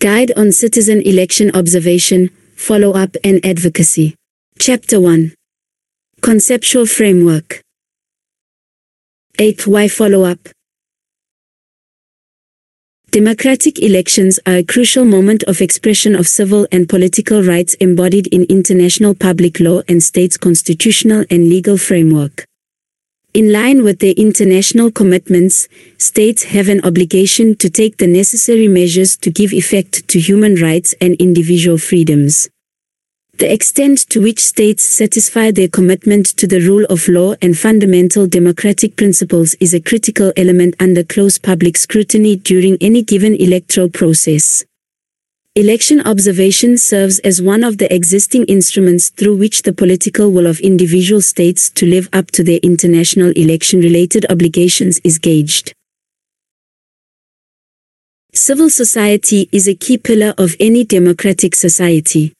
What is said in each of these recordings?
Guide on Citizen Election Observation, Follow-up and Advocacy. Chapter 1. Conceptual Framework. 8. Why Follow-up. Democratic elections are a crucial moment of expression of civil and political rights embodied in international public law and states' constitutional and legal framework. In line with their international commitments, states have an obligation to take the necessary measures to give effect to human rights and individual freedoms. The extent to which states satisfy their commitment to the rule of law and fundamental democratic principles is a critical element under close public scrutiny during any given electoral process. Election observation serves as one of the existing instruments through which the political will of individual states to live up to their international election-related obligations is gauged. Civil society is a key pillar of any democratic society.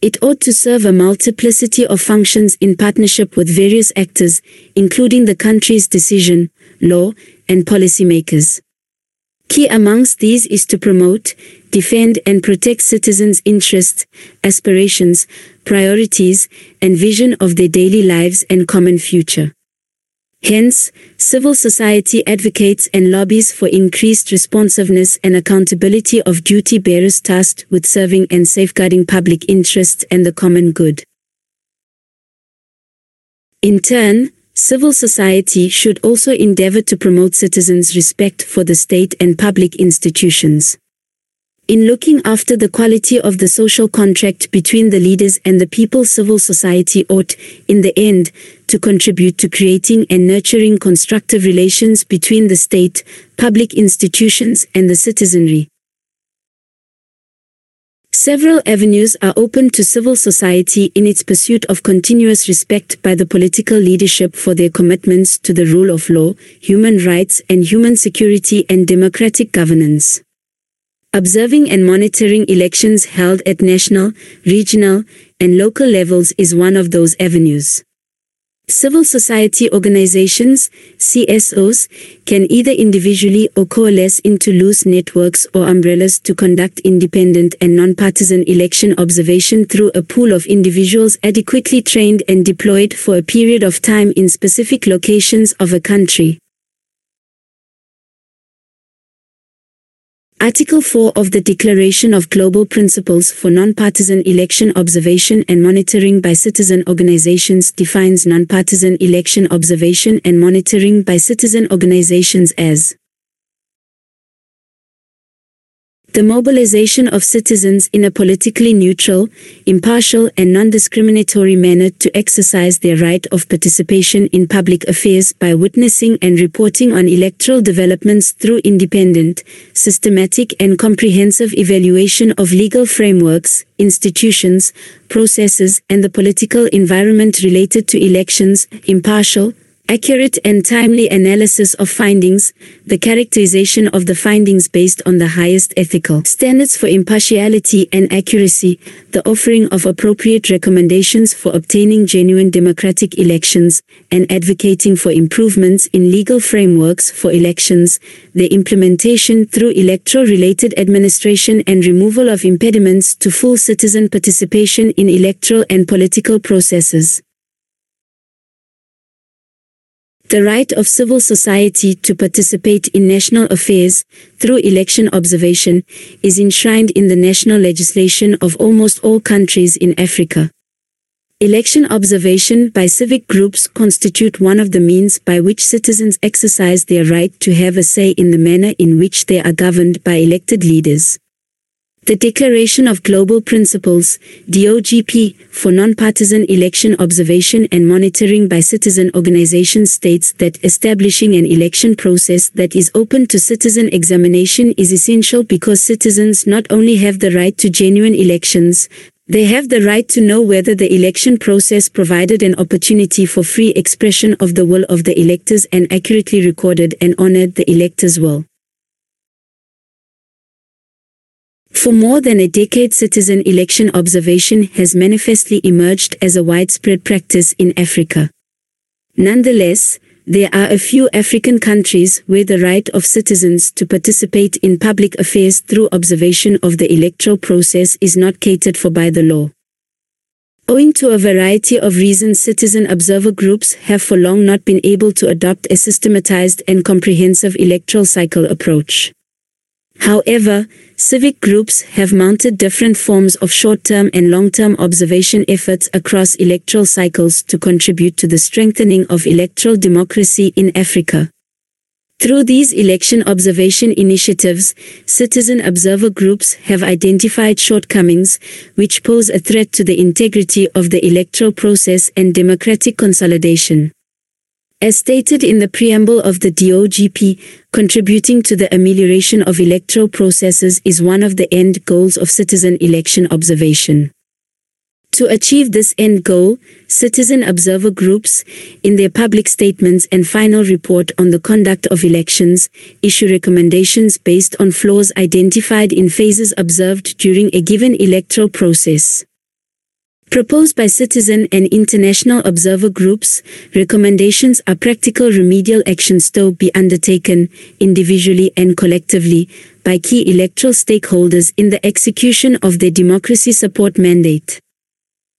It ought to serve a multiplicity of functions in partnership with various actors, including the country's decision, law, and policymakers. Key amongst these is to promote, defend and protect citizens' interests, aspirations, priorities, and vision of their daily lives and common future. Hence, civil society advocates and lobbies for increased responsiveness and accountability of duty bearers tasked with serving and safeguarding public interests and the common good. In turn, civil society should also endeavor to promote citizens' respect for the state and public institutions in looking after the quality of the social contract between the leaders and the people civil society ought, in the end, to contribute to creating and nurturing constructive relations between the state, public institutions and the citizenry. Several avenues are open to civil society in its pursuit of continuous respect by the political leadership for their commitments to the rule of law, human rights and human security and democratic governance. Observing and monitoring elections held at national, regional, and local levels is one of those avenues. Civil society organizations, CSOs, can either individually or coalesce into loose networks or umbrellas to conduct independent and nonpartisan election observation through a pool of individuals adequately trained and deployed for a period of time in specific locations of a country. Article 4 of the Declaration of Global Principles for Nonpartisan Election Observation and Monitoring by Citizen Organizations defines nonpartisan election observation and monitoring by citizen organizations as the mobilization of citizens in a politically neutral, impartial and non-discriminatory manner to exercise their right of participation in public affairs by witnessing and reporting on electoral developments through independent, systematic and comprehensive evaluation of legal frameworks, institutions, processes and the political environment related to elections, impartial, accurate and timely analysis of findings, the characterization of the findings based on the highest ethical standards for impartiality and accuracy, the offering of appropriate recommendations for obtaining genuine democratic elections, and advocating for improvements in legal frameworks for elections, the implementation through electoral-related administration and removal of impediments to full citizen participation in electoral and political processes. The right of civil society to participate in national affairs through election observation is enshrined in the national legislation of almost all countries in Africa. Election observation by civic groups constitute one of the means by which citizens exercise their right to have a say in the manner in which they are governed by elected leaders. The Declaration of Global Principles, DOGP, for Nonpartisan Election Observation and Monitoring by Citizen Organizations states that establishing an election process that is open to citizen examination is essential because citizens not only have the right to genuine elections, they have the right to know whether the election process provided an opportunity for free expression of the will of the electors and accurately recorded and honored the electors' will. For more than a decade citizen election observation has manifestly emerged as a widespread practice in Africa. Nonetheless, there are a few African countries where the right of citizens to participate in public affairs through observation of the electoral process is not catered for by the law. Owing to a variety of reasons citizen observer groups have for long not been able to adopt a systematized and comprehensive electoral cycle approach. However, civic groups have mounted different forms of short-term and long-term observation efforts across electoral cycles to contribute to the strengthening of electoral democracy in Africa. Through these election observation initiatives, citizen observer groups have identified shortcomings which pose a threat to the integrity of the electoral process and democratic consolidation. As stated in the preamble of the DOGP, contributing to the amelioration of electoral processes is one of the end goals of citizen election observation. To achieve this end goal, citizen observer groups, in their public statements and final report on the conduct of elections, issue recommendations based on flaws identified in phases observed during a given electoral process. Proposed by citizen and international observer groups, recommendations are practical remedial actions to be undertaken, individually and collectively, by key electoral stakeholders in the execution of their democracy support mandate.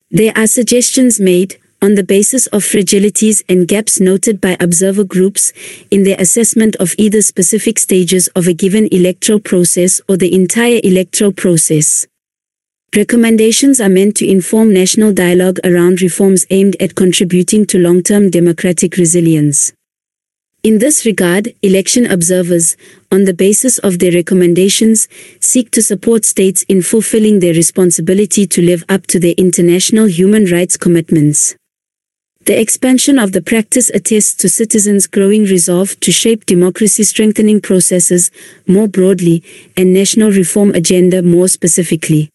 There are suggestions made, on the basis of fragilities and gaps noted by observer groups, in their assessment of either specific stages of a given electoral process or the entire electoral process. Recommendations are meant to inform national dialogue around reforms aimed at contributing to long-term democratic resilience. In this regard, election observers, on the basis of their recommendations, seek to support states in fulfilling their responsibility to live up to their international human rights commitments. The expansion of the practice attests to citizens' growing resolve to shape democracy strengthening processes more broadly and national reform agenda more specifically.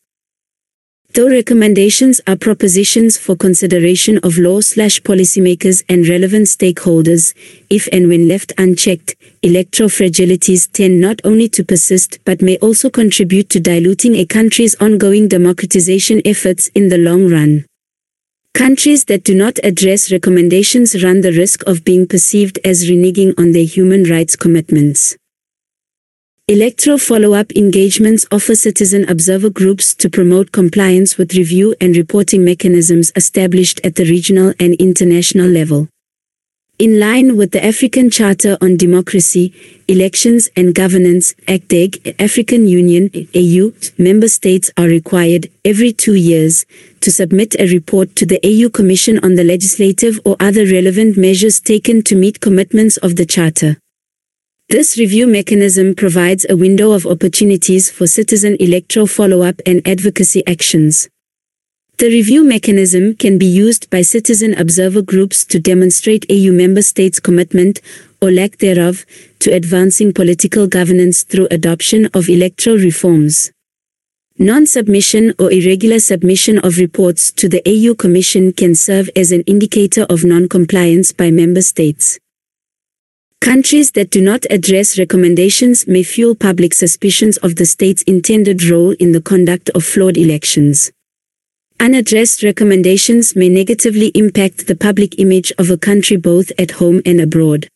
Though recommendations are propositions for consideration of law slash policymakers and relevant stakeholders, if and when left unchecked, electoral fragilities tend not only to persist but may also contribute to diluting a country's ongoing democratization efforts in the long run. Countries that do not address recommendations run the risk of being perceived as reneging on their human rights commitments. Electoral follow-up engagements offer citizen observer groups to promote compliance with review and reporting mechanisms established at the regional and international level. In line with the African Charter on Democracy, Elections and Governance, ACDEG, African Union, AU, member states are required, every two years, to submit a report to the AU Commission on the legislative or other relevant measures taken to meet commitments of the Charter. This review mechanism provides a window of opportunities for citizen electoral follow-up and advocacy actions. The review mechanism can be used by citizen observer groups to demonstrate AU member states' commitment, or lack thereof, to advancing political governance through adoption of electoral reforms. Non-submission or irregular submission of reports to the AU Commission can serve as an indicator of non-compliance by member states. Countries that do not address recommendations may fuel public suspicions of the state's intended role in the conduct of flawed elections. Unaddressed recommendations may negatively impact the public image of a country both at home and abroad.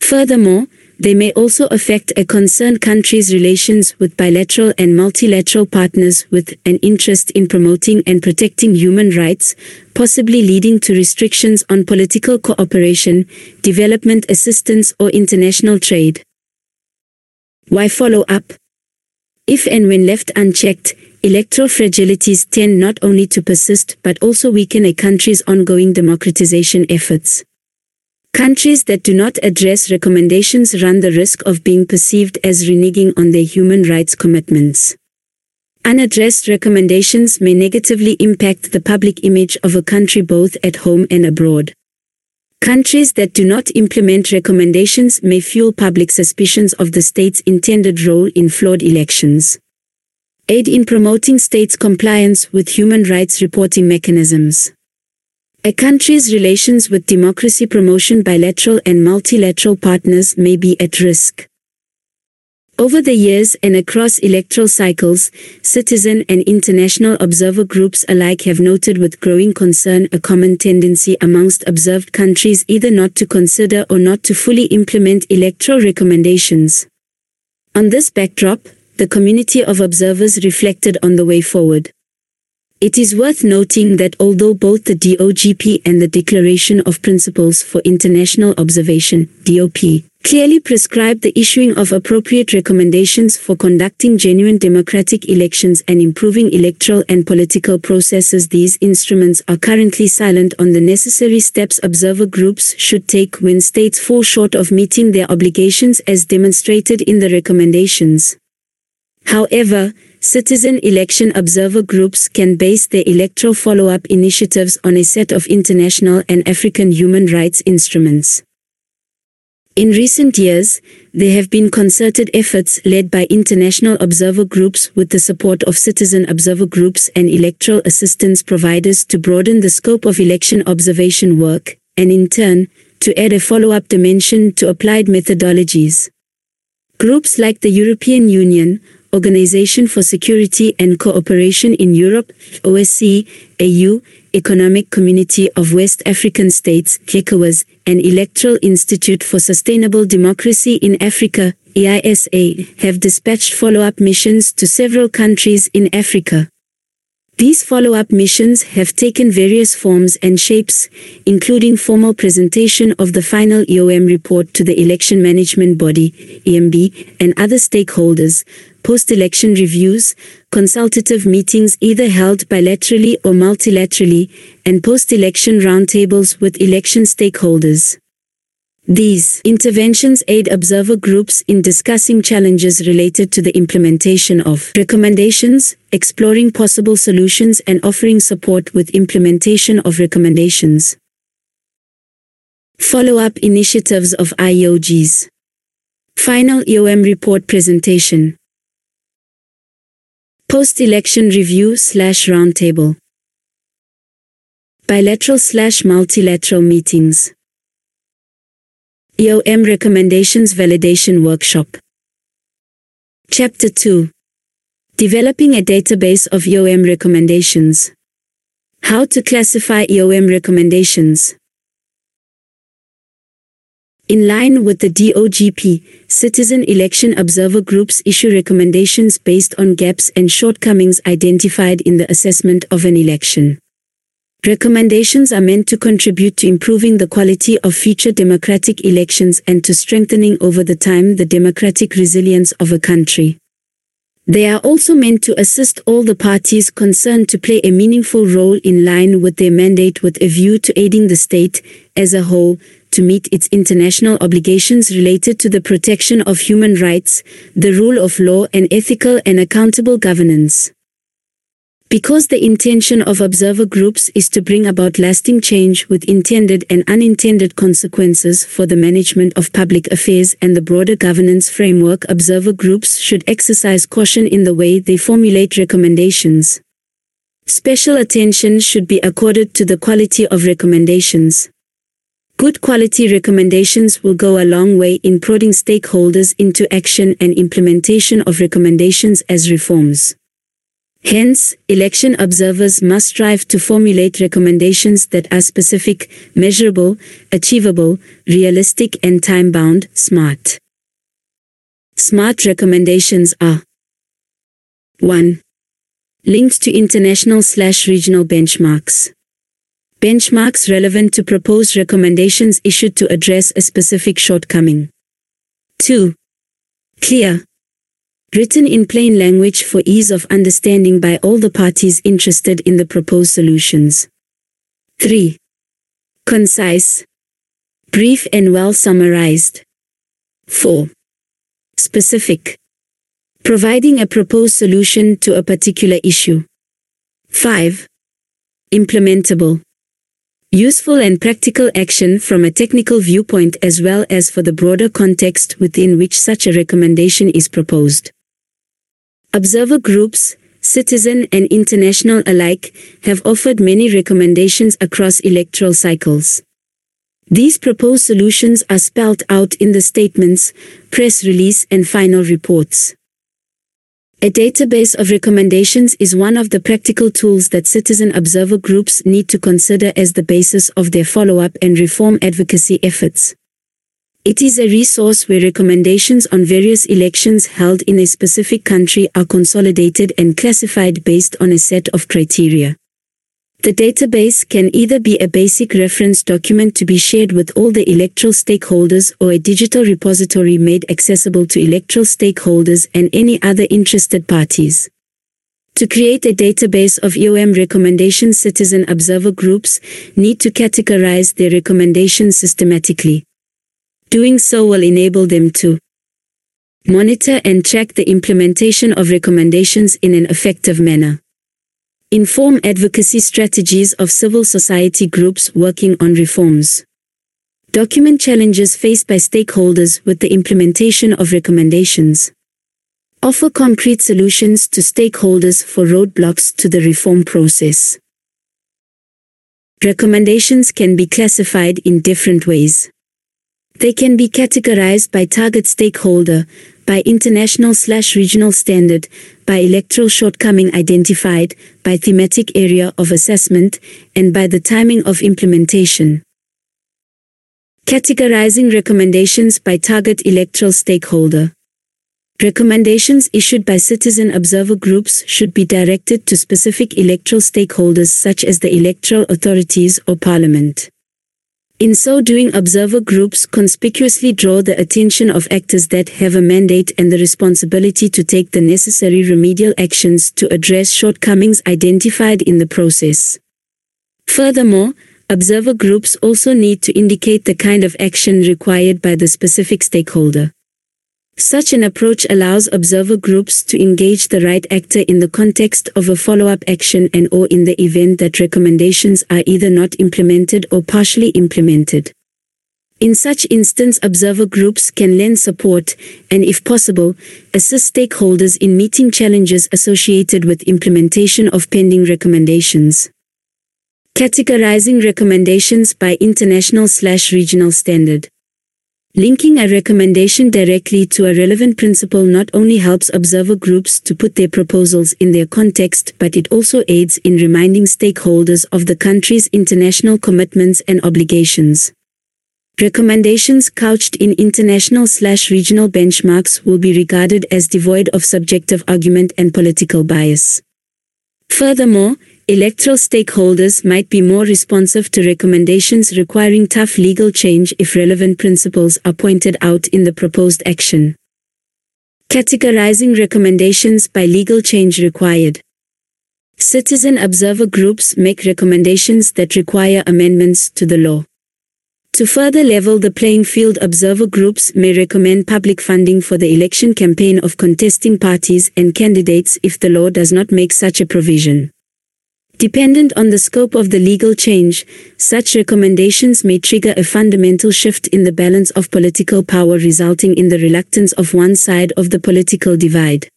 Furthermore, they may also affect a concerned country's relations with bilateral and multilateral partners with an interest in promoting and protecting human rights, possibly leading to restrictions on political cooperation, development assistance or international trade. Why follow up? If and when left unchecked, electoral fragilities tend not only to persist but also weaken a country's ongoing democratization efforts. Countries that do not address recommendations run the risk of being perceived as reneging on their human rights commitments. Unaddressed recommendations may negatively impact the public image of a country both at home and abroad. Countries that do not implement recommendations may fuel public suspicions of the state's intended role in flawed elections. Aid in promoting states' compliance with human rights reporting mechanisms. A country's relations with democracy promotion bilateral and multilateral partners may be at risk. Over the years and across electoral cycles, citizen and international observer groups alike have noted with growing concern a common tendency amongst observed countries either not to consider or not to fully implement electoral recommendations. On this backdrop, the community of observers reflected on the way forward. It is worth noting that although both the DOGP and the Declaration of Principles for International Observation, DOP, clearly prescribe the issuing of appropriate recommendations for conducting genuine democratic elections and improving electoral and political processes these instruments are currently silent on the necessary steps observer groups should take when states fall short of meeting their obligations as demonstrated in the recommendations. However, citizen election observer groups can base their electoral follow-up initiatives on a set of international and African human rights instruments. In recent years, there have been concerted efforts led by international observer groups with the support of citizen observer groups and electoral assistance providers to broaden the scope of election observation work, and in turn, to add a follow-up dimension to applied methodologies. Groups like the European Union, Organization for Security and Cooperation in Europe, OSCE, AU, Economic Community of West African States, ECOWAS, and Electoral Institute for Sustainable Democracy in Africa, EISA, have dispatched follow-up missions to several countries in Africa. These follow-up missions have taken various forms and shapes, including formal presentation of the final EOM report to the Election Management Body, EMB, and other stakeholders, post-election reviews, consultative meetings either held bilaterally or multilaterally, and post-election roundtables with election stakeholders. These interventions aid observer groups in discussing challenges related to the implementation of recommendations, exploring possible solutions and offering support with implementation of recommendations. Follow-up initiatives of IOGs. Final EOM report presentation. Post-election review slash roundtable. Bilateral slash multilateral meetings. EOM Recommendations Validation Workshop. Chapter 2. Developing a database of EOM recommendations. How to classify EOM recommendations. In line with the DOGP, citizen election observer groups issue recommendations based on gaps and shortcomings identified in the assessment of an election. Recommendations are meant to contribute to improving the quality of future democratic elections and to strengthening over the time the democratic resilience of a country. They are also meant to assist all the parties concerned to play a meaningful role in line with their mandate with a view to aiding the state, as a whole, to meet its international obligations related to the protection of human rights, the rule of law and ethical and accountable governance. Because the intention of observer groups is to bring about lasting change with intended and unintended consequences for the management of public affairs and the broader governance framework observer groups should exercise caution in the way they formulate recommendations. Special attention should be accorded to the quality of recommendations. Good quality recommendations will go a long way in prodding stakeholders into action and implementation of recommendations as reforms. Hence, election observers must strive to formulate recommendations that are specific, measurable, achievable, realistic and time-bound, SMART. SMART recommendations are 1. Linked to international slash regional benchmarks. Benchmarks relevant to proposed recommendations issued to address a specific shortcoming. 2. Clear, written in plain language for ease of understanding by all the parties interested in the proposed solutions. 3. Concise, brief and well summarized. 4. Specific, providing a proposed solution to a particular issue. 5. Implementable, useful and practical action from a technical viewpoint as well as for the broader context within which such a recommendation is proposed. Observer groups, citizen and international alike, have offered many recommendations across electoral cycles. These proposed solutions are spelled out in the statements, press release and final reports. A database of recommendations is one of the practical tools that citizen observer groups need to consider as the basis of their follow-up and reform advocacy efforts. It is a resource where recommendations on various elections held in a specific country are consolidated and classified based on a set of criteria. The database can either be a basic reference document to be shared with all the electoral stakeholders or a digital repository made accessible to electoral stakeholders and any other interested parties. To create a database of EOM recommendations citizen observer groups need to categorize their recommendations systematically. Doing so will enable them to monitor and track the implementation of recommendations in an effective manner. Inform advocacy strategies of civil society groups working on reforms. Document challenges faced by stakeholders with the implementation of recommendations. Offer concrete solutions to stakeholders for roadblocks to the reform process. Recommendations can be classified in different ways. They can be categorized by target stakeholder, by international slash regional standard, by electoral shortcoming identified, by thematic area of assessment, and by the timing of implementation. Categorizing recommendations by target electoral stakeholder. Recommendations issued by citizen observer groups should be directed to specific electoral stakeholders such as the electoral authorities or parliament. In so doing observer groups conspicuously draw the attention of actors that have a mandate and the responsibility to take the necessary remedial actions to address shortcomings identified in the process. Furthermore, observer groups also need to indicate the kind of action required by the specific stakeholder. Such an approach allows observer groups to engage the right actor in the context of a follow-up action and or in the event that recommendations are either not implemented or partially implemented. In such instance observer groups can lend support, and if possible, assist stakeholders in meeting challenges associated with implementation of pending recommendations. Categorizing recommendations by international slash regional standard. Linking a recommendation directly to a relevant principle not only helps observer groups to put their proposals in their context but it also aids in reminding stakeholders of the country's international commitments and obligations. Recommendations couched in international slash regional benchmarks will be regarded as devoid of subjective argument and political bias. Furthermore, electoral stakeholders might be more responsive to recommendations requiring tough legal change if relevant principles are pointed out in the proposed action. Categorizing recommendations by legal change required. Citizen observer groups make recommendations that require amendments to the law. To further level the playing field observer groups may recommend public funding for the election campaign of contesting parties and candidates if the law does not make such a provision. Dependent on the scope of the legal change, such recommendations may trigger a fundamental shift in the balance of political power resulting in the reluctance of one side of the political divide.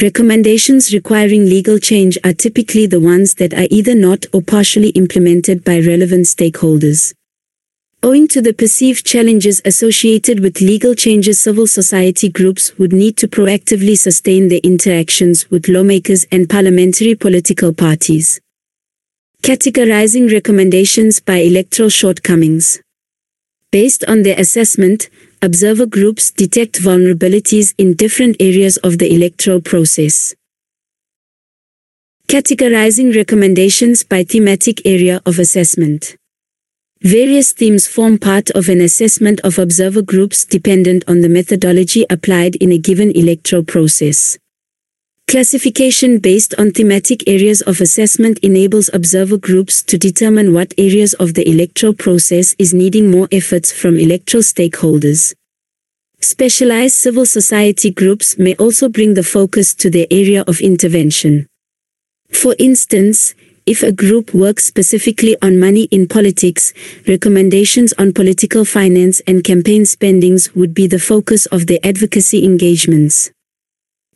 Recommendations requiring legal change are typically the ones that are either not or partially implemented by relevant stakeholders. Owing to the perceived challenges associated with legal changes civil society groups would need to proactively sustain their interactions with lawmakers and parliamentary political parties. Categorizing recommendations by electoral shortcomings. Based on their assessment, observer groups detect vulnerabilities in different areas of the electoral process. Categorizing recommendations by thematic area of assessment. Various themes form part of an assessment of observer groups dependent on the methodology applied in a given electoral process. Classification based on thematic areas of assessment enables observer groups to determine what areas of the electoral process is needing more efforts from electoral stakeholders. Specialized civil society groups may also bring the focus to their area of intervention. For instance, if a group works specifically on money in politics, recommendations on political finance and campaign spendings would be the focus of their advocacy engagements.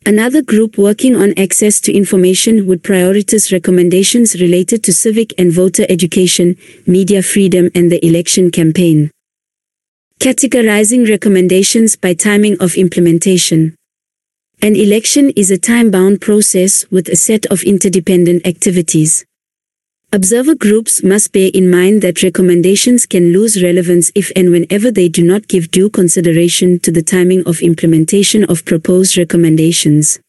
Another group working on access to information would prioritize recommendations related to civic and voter education, media freedom and the election campaign. Categorizing recommendations by timing of implementation. An election is a time-bound process with a set of interdependent activities. Observer groups must bear in mind that recommendations can lose relevance if and whenever they do not give due consideration to the timing of implementation of proposed recommendations.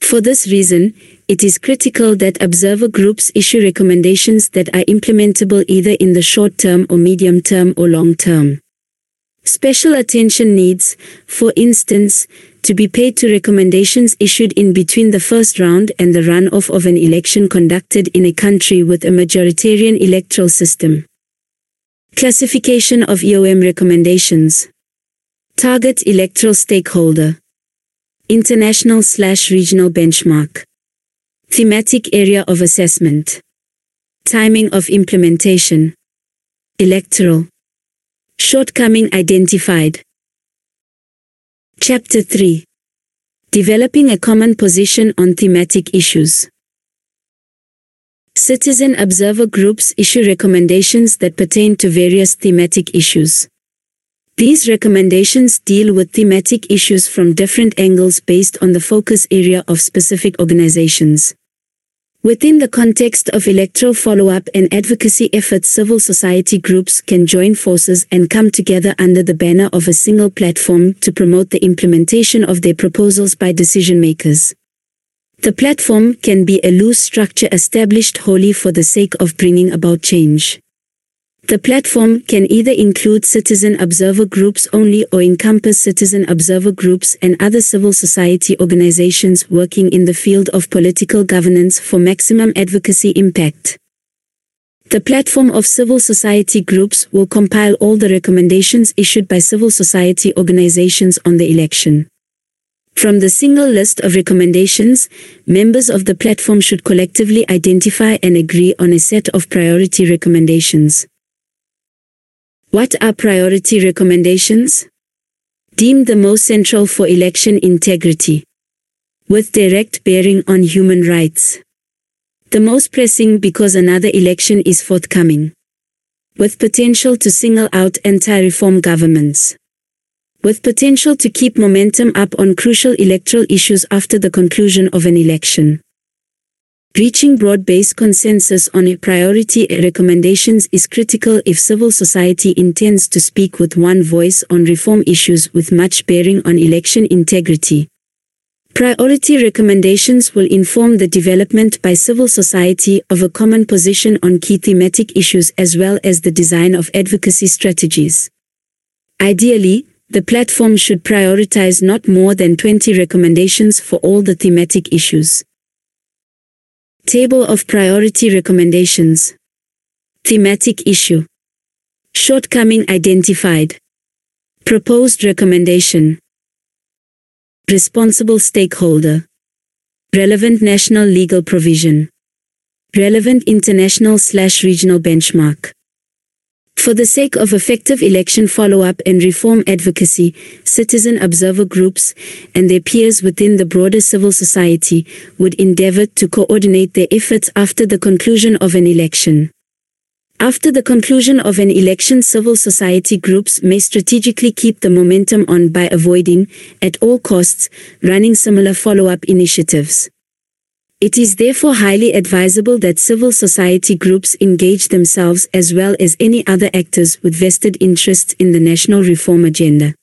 For this reason, it is critical that observer groups issue recommendations that are implementable either in the short term or medium term or long term. Special attention needs, for instance, to be paid to recommendations issued in between the first round and the runoff of an election conducted in a country with a majoritarian electoral system. Classification of EOM recommendations. Target electoral stakeholder. International slash regional benchmark. Thematic area of assessment. Timing of implementation. Electoral. Shortcoming identified. Chapter 3 Developing a common position on thematic issues. Citizen observer groups issue recommendations that pertain to various thematic issues. These recommendations deal with thematic issues from different angles based on the focus area of specific organizations. Within the context of electoral follow-up and advocacy efforts civil society groups can join forces and come together under the banner of a single platform to promote the implementation of their proposals by decision makers. The platform can be a loose structure established wholly for the sake of bringing about change. The platform can either include citizen observer groups only or encompass citizen observer groups and other civil society organizations working in the field of political governance for maximum advocacy impact. The platform of civil society groups will compile all the recommendations issued by civil society organizations on the election. From the single list of recommendations, members of the platform should collectively identify and agree on a set of priority recommendations. What are priority recommendations? Deemed the most central for election integrity. With direct bearing on human rights. The most pressing because another election is forthcoming. With potential to single out anti-reform governments. With potential to keep momentum up on crucial electoral issues after the conclusion of an election. Reaching broad-based consensus on priority recommendations is critical if civil society intends to speak with one voice on reform issues with much bearing on election integrity. Priority recommendations will inform the development by civil society of a common position on key thematic issues as well as the design of advocacy strategies. Ideally, the platform should prioritize not more than 20 recommendations for all the thematic issues. Table of Priority Recommendations. Thematic Issue. Shortcoming Identified. Proposed Recommendation. Responsible Stakeholder. Relevant National Legal Provision. Relevant International slash Regional Benchmark for the sake of effective election follow-up and reform advocacy, citizen observer groups and their peers within the broader civil society would endeavor to coordinate their efforts after the conclusion of an election. After the conclusion of an election civil society groups may strategically keep the momentum on by avoiding, at all costs, running similar follow-up initiatives. It is therefore highly advisable that civil society groups engage themselves as well as any other actors with vested interests in the national reform agenda.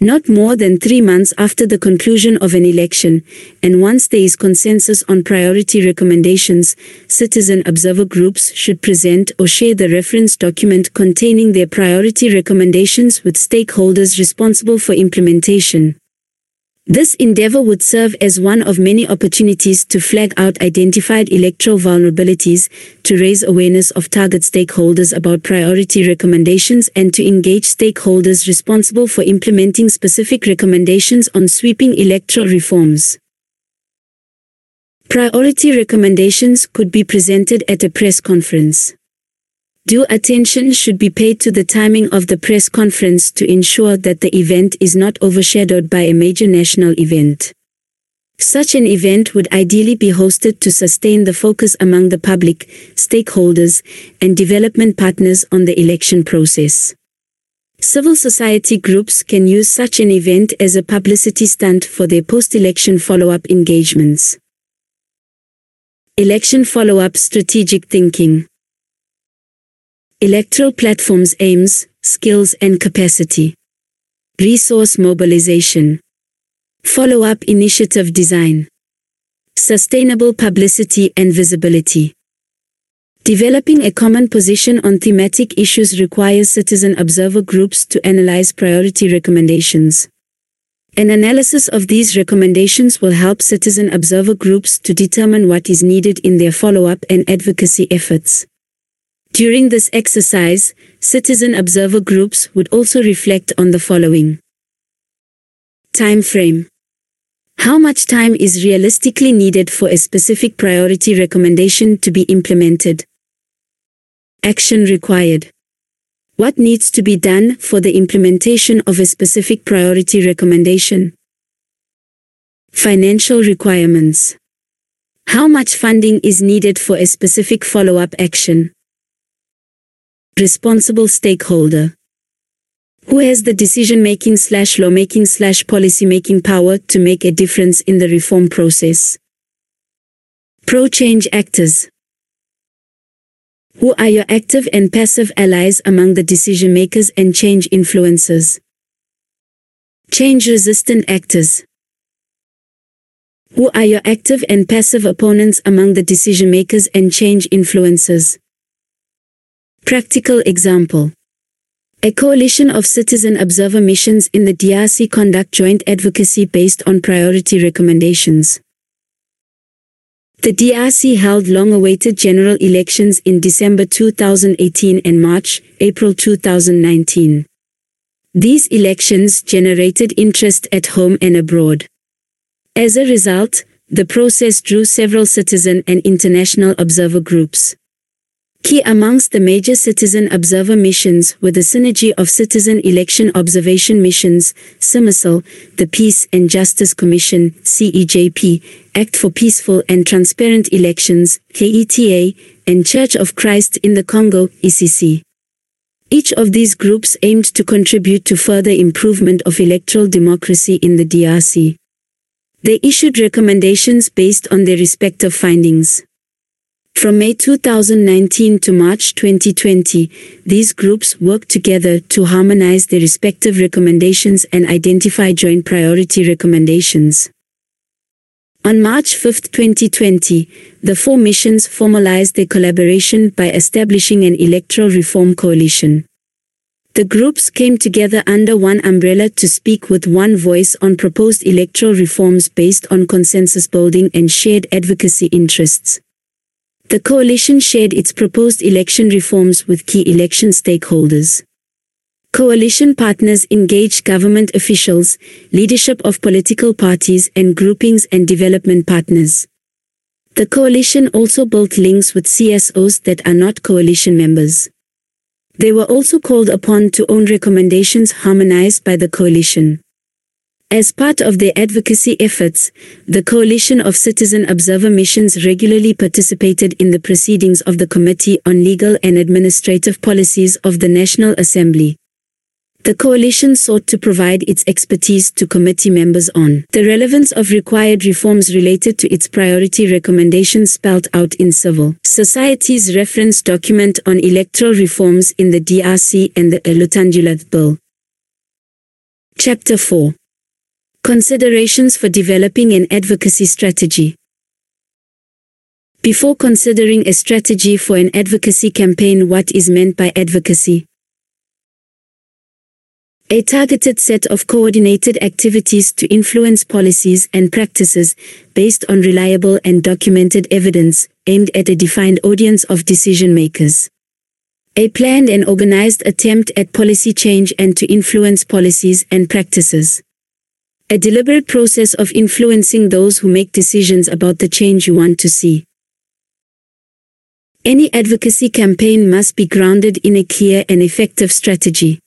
Not more than three months after the conclusion of an election, and once there is consensus on priority recommendations, citizen observer groups should present or share the reference document containing their priority recommendations with stakeholders responsible for implementation. This endeavor would serve as one of many opportunities to flag out identified electoral vulnerabilities, to raise awareness of target stakeholders about priority recommendations and to engage stakeholders responsible for implementing specific recommendations on sweeping electoral reforms. Priority recommendations could be presented at a press conference. Due attention should be paid to the timing of the press conference to ensure that the event is not overshadowed by a major national event. Such an event would ideally be hosted to sustain the focus among the public, stakeholders, and development partners on the election process. Civil society groups can use such an event as a publicity stunt for their post-election follow-up engagements. Election follow-up strategic thinking. Electoral platforms aims, skills and capacity. Resource mobilization. Follow-up initiative design. Sustainable publicity and visibility. Developing a common position on thematic issues requires citizen observer groups to analyze priority recommendations. An analysis of these recommendations will help citizen observer groups to determine what is needed in their follow-up and advocacy efforts. During this exercise, citizen observer groups would also reflect on the following. Time frame. How much time is realistically needed for a specific priority recommendation to be implemented? Action required. What needs to be done for the implementation of a specific priority recommendation? Financial requirements. How much funding is needed for a specific follow-up action? Responsible stakeholder. Who has the decision-making slash lawmaking slash policy-making power to make a difference in the reform process? Pro-change actors. Who are your active and passive allies among the decision makers and change influencers? Change resistant actors. Who are your active and passive opponents among the decision makers and change influencers? Practical example. A coalition of citizen observer missions in the DRC conduct joint advocacy based on priority recommendations. The DRC held long-awaited general elections in December 2018 and March, April 2019. These elections generated interest at home and abroad. As a result, the process drew several citizen and international observer groups. Key amongst the major citizen observer missions were the Synergy of Citizen Election Observation Missions, SYMOCEL, the Peace and Justice Commission, CEJP, Act for Peaceful and Transparent Elections, KETA, and Church of Christ in the Congo, ECC. Each of these groups aimed to contribute to further improvement of electoral democracy in the DRC. They issued recommendations based on their respective findings. From May 2019 to March 2020, these groups worked together to harmonize their respective recommendations and identify joint priority recommendations. On March 5, 2020, the four missions formalized their collaboration by establishing an electoral reform coalition. The groups came together under one umbrella to speak with one voice on proposed electoral reforms based on consensus building and shared advocacy interests. The coalition shared its proposed election reforms with key election stakeholders. Coalition partners engaged government officials, leadership of political parties and groupings and development partners. The coalition also built links with CSOs that are not coalition members. They were also called upon to own recommendations harmonized by the coalition. As part of their advocacy efforts, the Coalition of Citizen Observer Missions regularly participated in the proceedings of the Committee on Legal and Administrative Policies of the National Assembly. The coalition sought to provide its expertise to committee members on the relevance of required reforms related to its priority recommendations spelled out in civil society's reference document on electoral reforms in the DRC and the Lutundula Bill. Chapter 4 Considerations for developing an advocacy strategy. Before considering a strategy for an advocacy campaign what is meant by advocacy? A targeted set of coordinated activities to influence policies and practices based on reliable and documented evidence aimed at a defined audience of decision makers. A planned and organized attempt at policy change and to influence policies and practices. A deliberate process of influencing those who make decisions about the change you want to see. Any advocacy campaign must be grounded in a clear and effective strategy.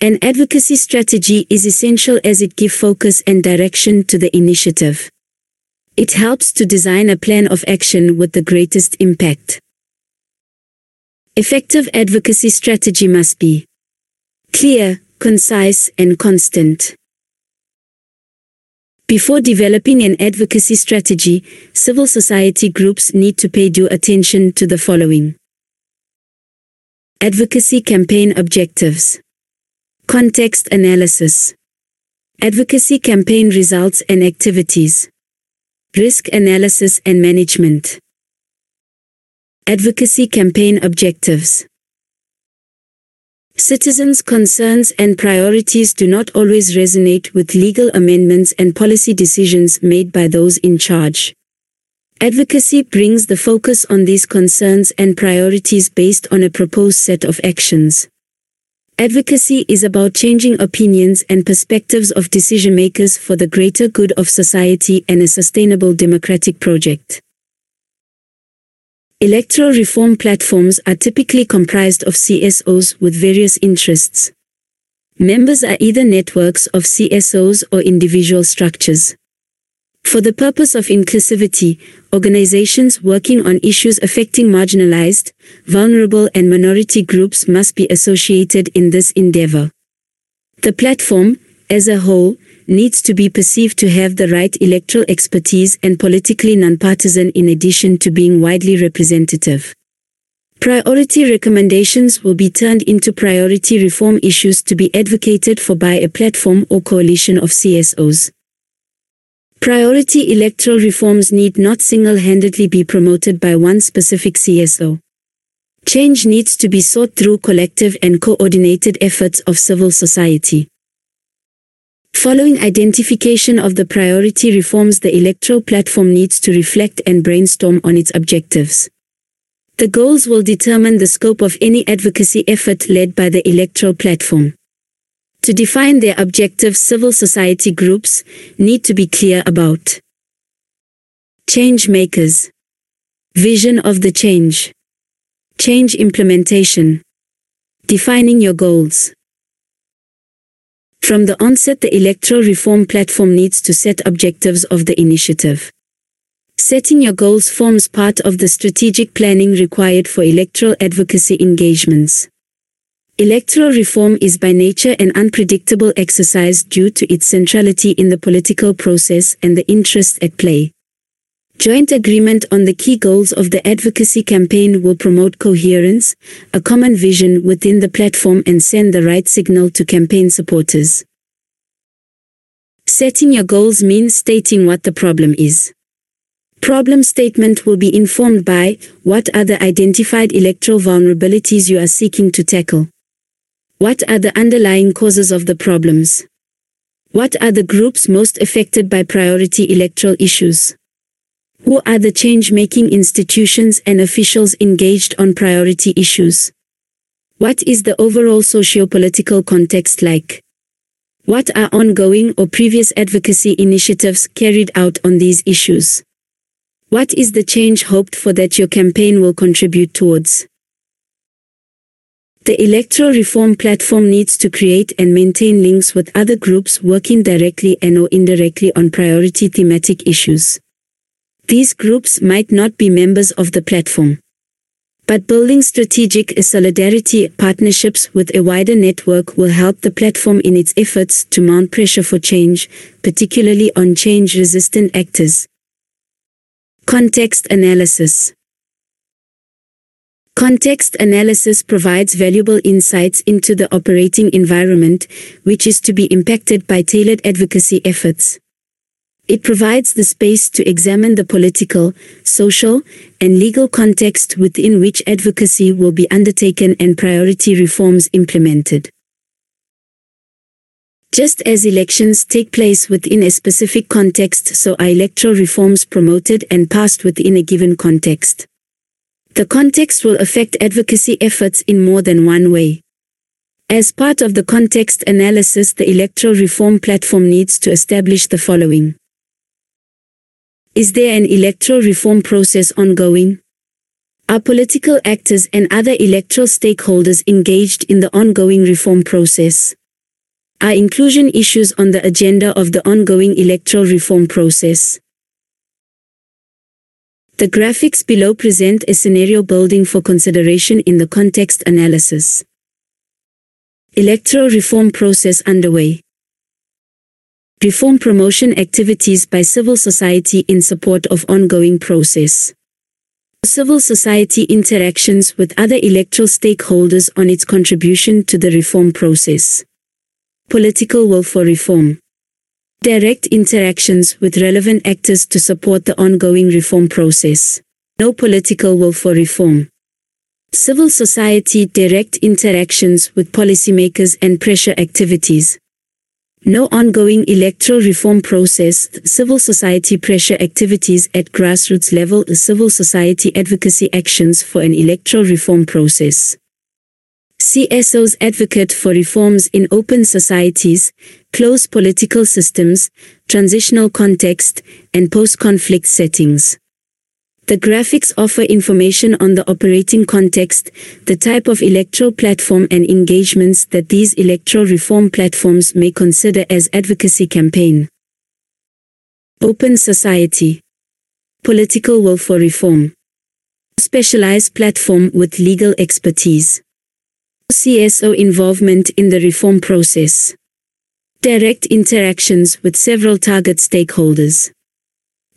An advocacy strategy is essential as it gives focus and direction to the initiative. It helps to design a plan of action with the greatest impact. Effective advocacy strategy must be clear, concise, and constant. Before developing an advocacy strategy, civil society groups need to pay due attention to the following. Advocacy campaign objectives. Context analysis. Advocacy campaign results and activities. Risk analysis and management. Advocacy campaign objectives. Citizens' concerns and priorities do not always resonate with legal amendments and policy decisions made by those in charge. Advocacy brings the focus on these concerns and priorities based on a proposed set of actions. Advocacy is about changing opinions and perspectives of decision makers for the greater good of society and a sustainable democratic project. Electoral reform platforms are typically comprised of CSOs with various interests. Members are either networks of CSOs or individual structures. For the purpose of inclusivity, organizations working on issues affecting marginalized, vulnerable and minority groups must be associated in this endeavor. The platform, as a whole, needs to be perceived to have the right electoral expertise and politically nonpartisan in addition to being widely representative. Priority recommendations will be turned into priority reform issues to be advocated for by a platform or coalition of CSOs. Priority electoral reforms need not single-handedly be promoted by one specific CSO. Change needs to be sought through collective and coordinated efforts of civil society. Following identification of the priority reforms the electoral platform needs to reflect and brainstorm on its objectives. The goals will determine the scope of any advocacy effort led by the electoral platform. To define their objectives civil society groups need to be clear about change makers, vision of the change, change implementation, defining your goals. From the onset the electoral reform platform needs to set objectives of the initiative. Setting your goals forms part of the strategic planning required for electoral advocacy engagements. Electoral reform is by nature an unpredictable exercise due to its centrality in the political process and the interests at play. Joint agreement on the key goals of the advocacy campaign will promote coherence, a common vision within the platform and send the right signal to campaign supporters. Setting your goals means stating what the problem is. Problem statement will be informed by what are the identified electoral vulnerabilities you are seeking to tackle. What are the underlying causes of the problems? What are the groups most affected by priority electoral issues? Who are the change-making institutions and officials engaged on priority issues? What is the overall socio-political context like? What are ongoing or previous advocacy initiatives carried out on these issues? What is the change hoped for that your campaign will contribute towards? The electoral reform platform needs to create and maintain links with other groups working directly and or indirectly on priority thematic issues. These groups might not be members of the platform. But building strategic solidarity partnerships with a wider network will help the platform in its efforts to mount pressure for change, particularly on change-resistant actors. Context analysis Context analysis provides valuable insights into the operating environment, which is to be impacted by tailored advocacy efforts. It provides the space to examine the political, social, and legal context within which advocacy will be undertaken and priority reforms implemented. Just as elections take place within a specific context so are electoral reforms promoted and passed within a given context. The context will affect advocacy efforts in more than one way. As part of the context analysis the electoral reform platform needs to establish the following. Is there an electoral reform process ongoing? Are political actors and other electoral stakeholders engaged in the ongoing reform process? Are inclusion issues on the agenda of the ongoing electoral reform process? The graphics below present a scenario building for consideration in the context analysis. Electoral reform process underway. Reform promotion activities by civil society in support of ongoing process. Civil society interactions with other electoral stakeholders on its contribution to the reform process. Political will for reform. Direct interactions with relevant actors to support the ongoing reform process. No political will for reform. Civil society direct interactions with policymakers and pressure activities. No ongoing electoral reform process, civil society pressure activities at grassroots level, civil society advocacy actions for an electoral reform process. CSOs advocate for reforms in open societies, closed political systems, transitional context, and post-conflict settings. The graphics offer information on the operating context, the type of electoral platform and engagements that these electoral reform platforms may consider as advocacy campaign. Open Society Political Will for Reform Specialized platform with legal expertise. CSO involvement in the reform process. Direct interactions with several target stakeholders.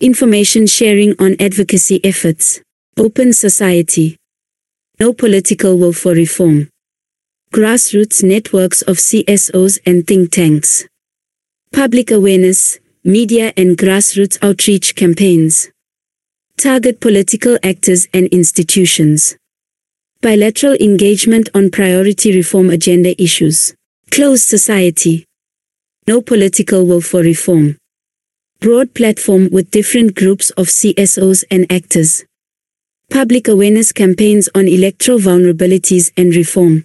Information sharing on advocacy efforts. Open society. No political will for reform. Grassroots networks of CSOs and think tanks. Public awareness, media and grassroots outreach campaigns. Target political actors and institutions. Bilateral engagement on priority reform agenda issues. Closed society. No political will for reform broad platform with different groups of CSOs and actors. Public awareness campaigns on electoral vulnerabilities and reform.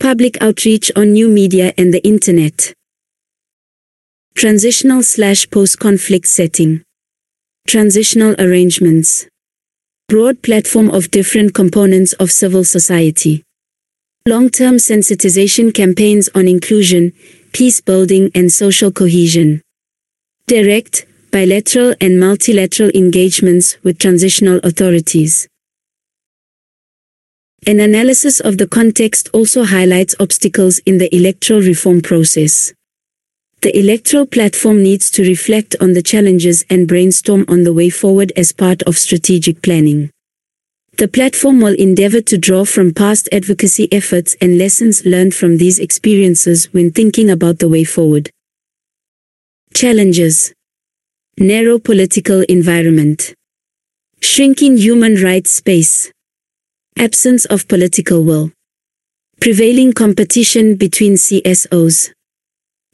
Public outreach on new media and the internet. Transitional slash post-conflict setting. Transitional arrangements. Broad platform of different components of civil society. Long-term sensitization campaigns on inclusion, peace building and social cohesion direct, bilateral and multilateral engagements with transitional authorities. An analysis of the context also highlights obstacles in the electoral reform process. The electoral platform needs to reflect on the challenges and brainstorm on the way forward as part of strategic planning. The platform will endeavor to draw from past advocacy efforts and lessons learned from these experiences when thinking about the way forward. Challenges Narrow political environment. Shrinking human rights space. Absence of political will. Prevailing competition between CSOs.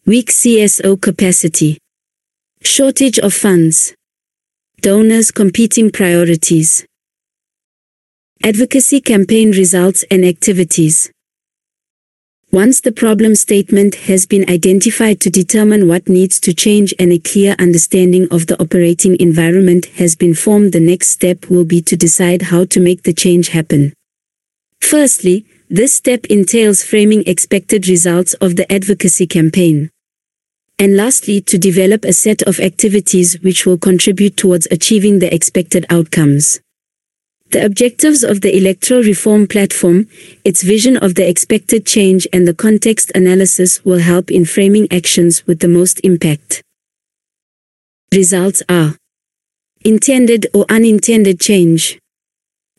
Weak CSO capacity. Shortage of funds. Donors competing priorities. Advocacy campaign results and activities. Once the problem statement has been identified to determine what needs to change and a clear understanding of the operating environment has been formed the next step will be to decide how to make the change happen. Firstly, this step entails framing expected results of the advocacy campaign. And lastly, to develop a set of activities which will contribute towards achieving the expected outcomes. The objectives of the electoral reform platform, its vision of the expected change and the context analysis will help in framing actions with the most impact. Results are intended or unintended change.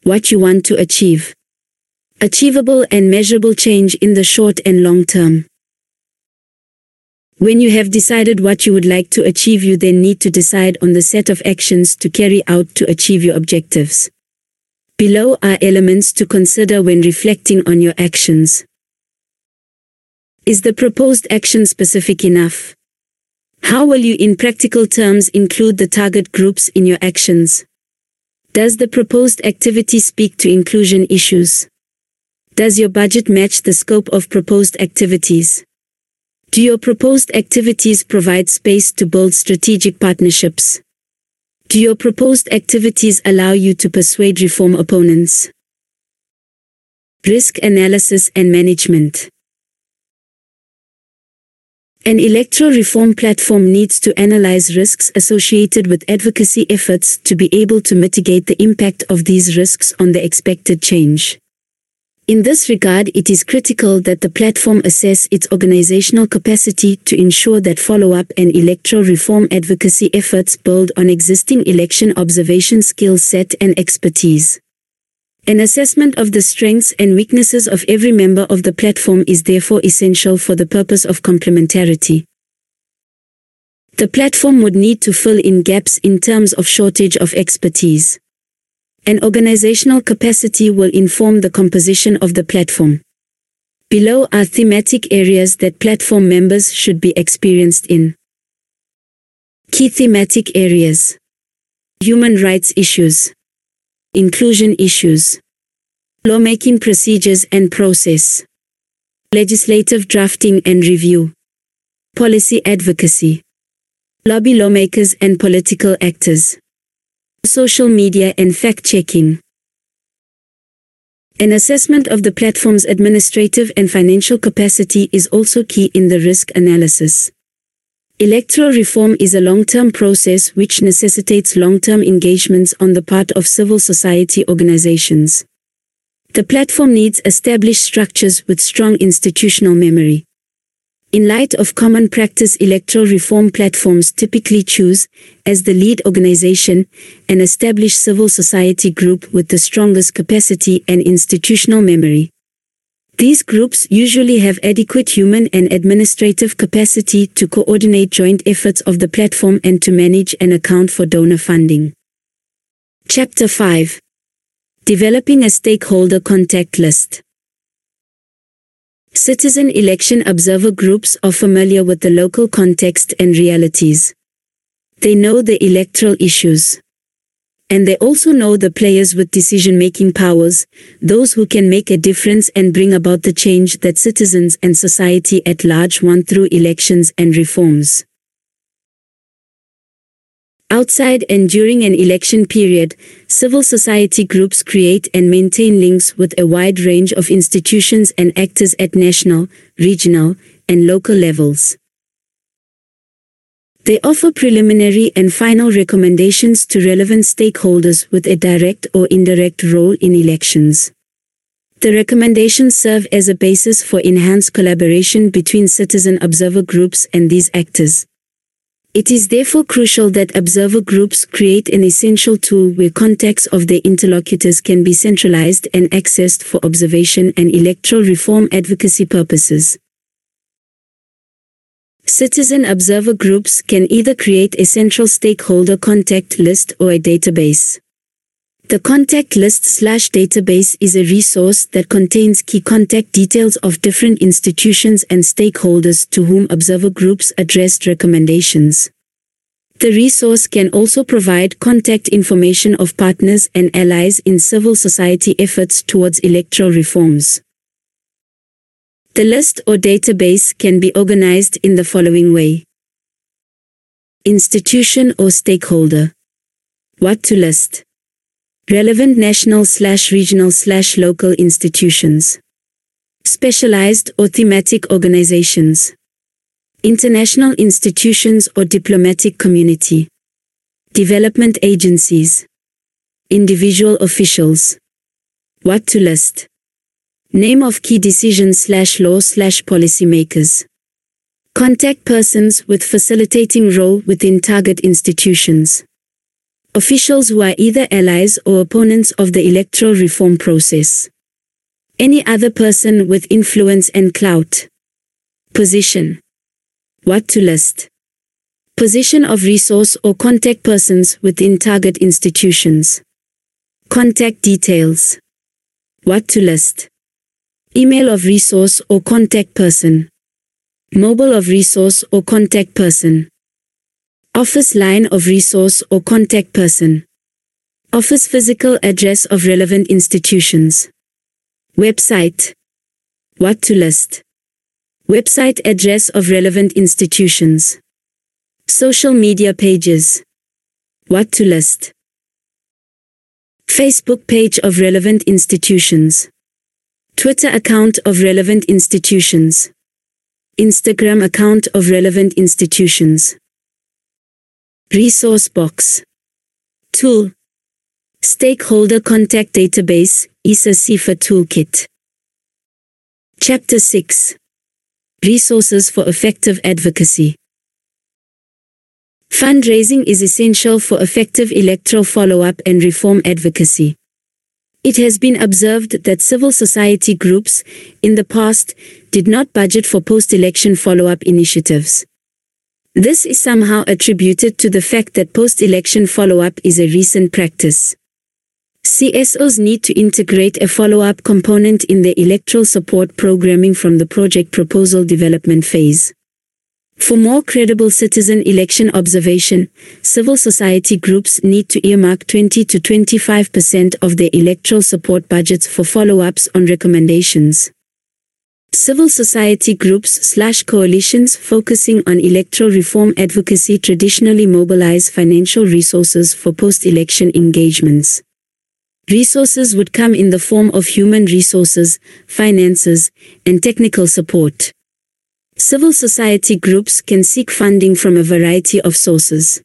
What you want to achieve. Achievable and measurable change in the short and long term. When you have decided what you would like to achieve you then need to decide on the set of actions to carry out to achieve your objectives. Below are elements to consider when reflecting on your actions. Is the proposed action specific enough? How will you in practical terms include the target groups in your actions? Does the proposed activity speak to inclusion issues? Does your budget match the scope of proposed activities? Do your proposed activities provide space to build strategic partnerships? Do your proposed activities allow you to persuade reform opponents? Risk analysis and management. An electoral reform platform needs to analyze risks associated with advocacy efforts to be able to mitigate the impact of these risks on the expected change. In this regard, it is critical that the platform assess its organizational capacity to ensure that follow-up and electoral reform advocacy efforts build on existing election observation skill set and expertise. An assessment of the strengths and weaknesses of every member of the platform is therefore essential for the purpose of complementarity. The platform would need to fill in gaps in terms of shortage of expertise. An organizational capacity will inform the composition of the platform. Below are thematic areas that platform members should be experienced in. Key thematic areas. Human rights issues inclusion issues, lawmaking procedures and process, legislative drafting and review, policy advocacy, lobby lawmakers and political actors, social media and fact-checking. An assessment of the platform's administrative and financial capacity is also key in the risk analysis. Electoral reform is a long-term process which necessitates long-term engagements on the part of civil society organizations. The platform needs established structures with strong institutional memory. In light of common practice electoral reform platforms typically choose, as the lead organization, an established civil society group with the strongest capacity and institutional memory. These groups usually have adequate human and administrative capacity to coordinate joint efforts of the platform and to manage and account for donor funding. Chapter 5 Developing a Stakeholder Contact List Citizen election observer groups are familiar with the local context and realities. They know the electoral issues. And they also know the players with decision-making powers, those who can make a difference and bring about the change that citizens and society at large want through elections and reforms. Outside and during an election period, civil society groups create and maintain links with a wide range of institutions and actors at national, regional, and local levels. They offer preliminary and final recommendations to relevant stakeholders with a direct or indirect role in elections. The recommendations serve as a basis for enhanced collaboration between citizen observer groups and these actors. It is therefore crucial that observer groups create an essential tool where contacts of their interlocutors can be centralized and accessed for observation and electoral reform advocacy purposes. Citizen observer groups can either create a central stakeholder contact list or a database. The contact list slash database is a resource that contains key contact details of different institutions and stakeholders to whom observer groups addressed recommendations. The resource can also provide contact information of partners and allies in civil society efforts towards electoral reforms. The list or database can be organized in the following way. Institution or stakeholder. What to list. Relevant national slash regional slash local institutions. Specialized or thematic organizations. International institutions or diplomatic community. Development agencies. Individual officials. What to list. Name of key decision slash law slash policymakers. Contact persons with facilitating role within target institutions. Officials who are either allies or opponents of the electoral reform process. Any other person with influence and clout. Position. What to list. Position of resource or contact persons within target institutions. Contact details. What to list. Email of resource or contact person. Mobile of resource or contact person. Office line of resource or contact person. Office physical address of relevant institutions. Website. What to list. Website address of relevant institutions. Social media pages. What to list. Facebook page of relevant institutions. Twitter account of relevant institutions. Instagram account of relevant institutions. Resource box. Tool. Stakeholder Contact Database, EISA CEFA Toolkit. Chapter 6. Resources for Effective Advocacy. Fundraising is essential for effective electoral follow-up and reform advocacy. It has been observed that civil society groups, in the past, did not budget for post-election follow-up initiatives. This is somehow attributed to the fact that post-election follow-up is a recent practice. CSOs need to integrate a follow-up component in their electoral support programming from the project proposal development phase. For more credible citizen election observation, civil society groups need to earmark 20 to 25% of their electoral support budgets for follow-ups on recommendations. Civil society groups slash coalitions focusing on electoral reform advocacy traditionally mobilize financial resources for post-election engagements. Resources would come in the form of human resources, finances, and technical support. Civil society groups can seek funding from a variety of sources.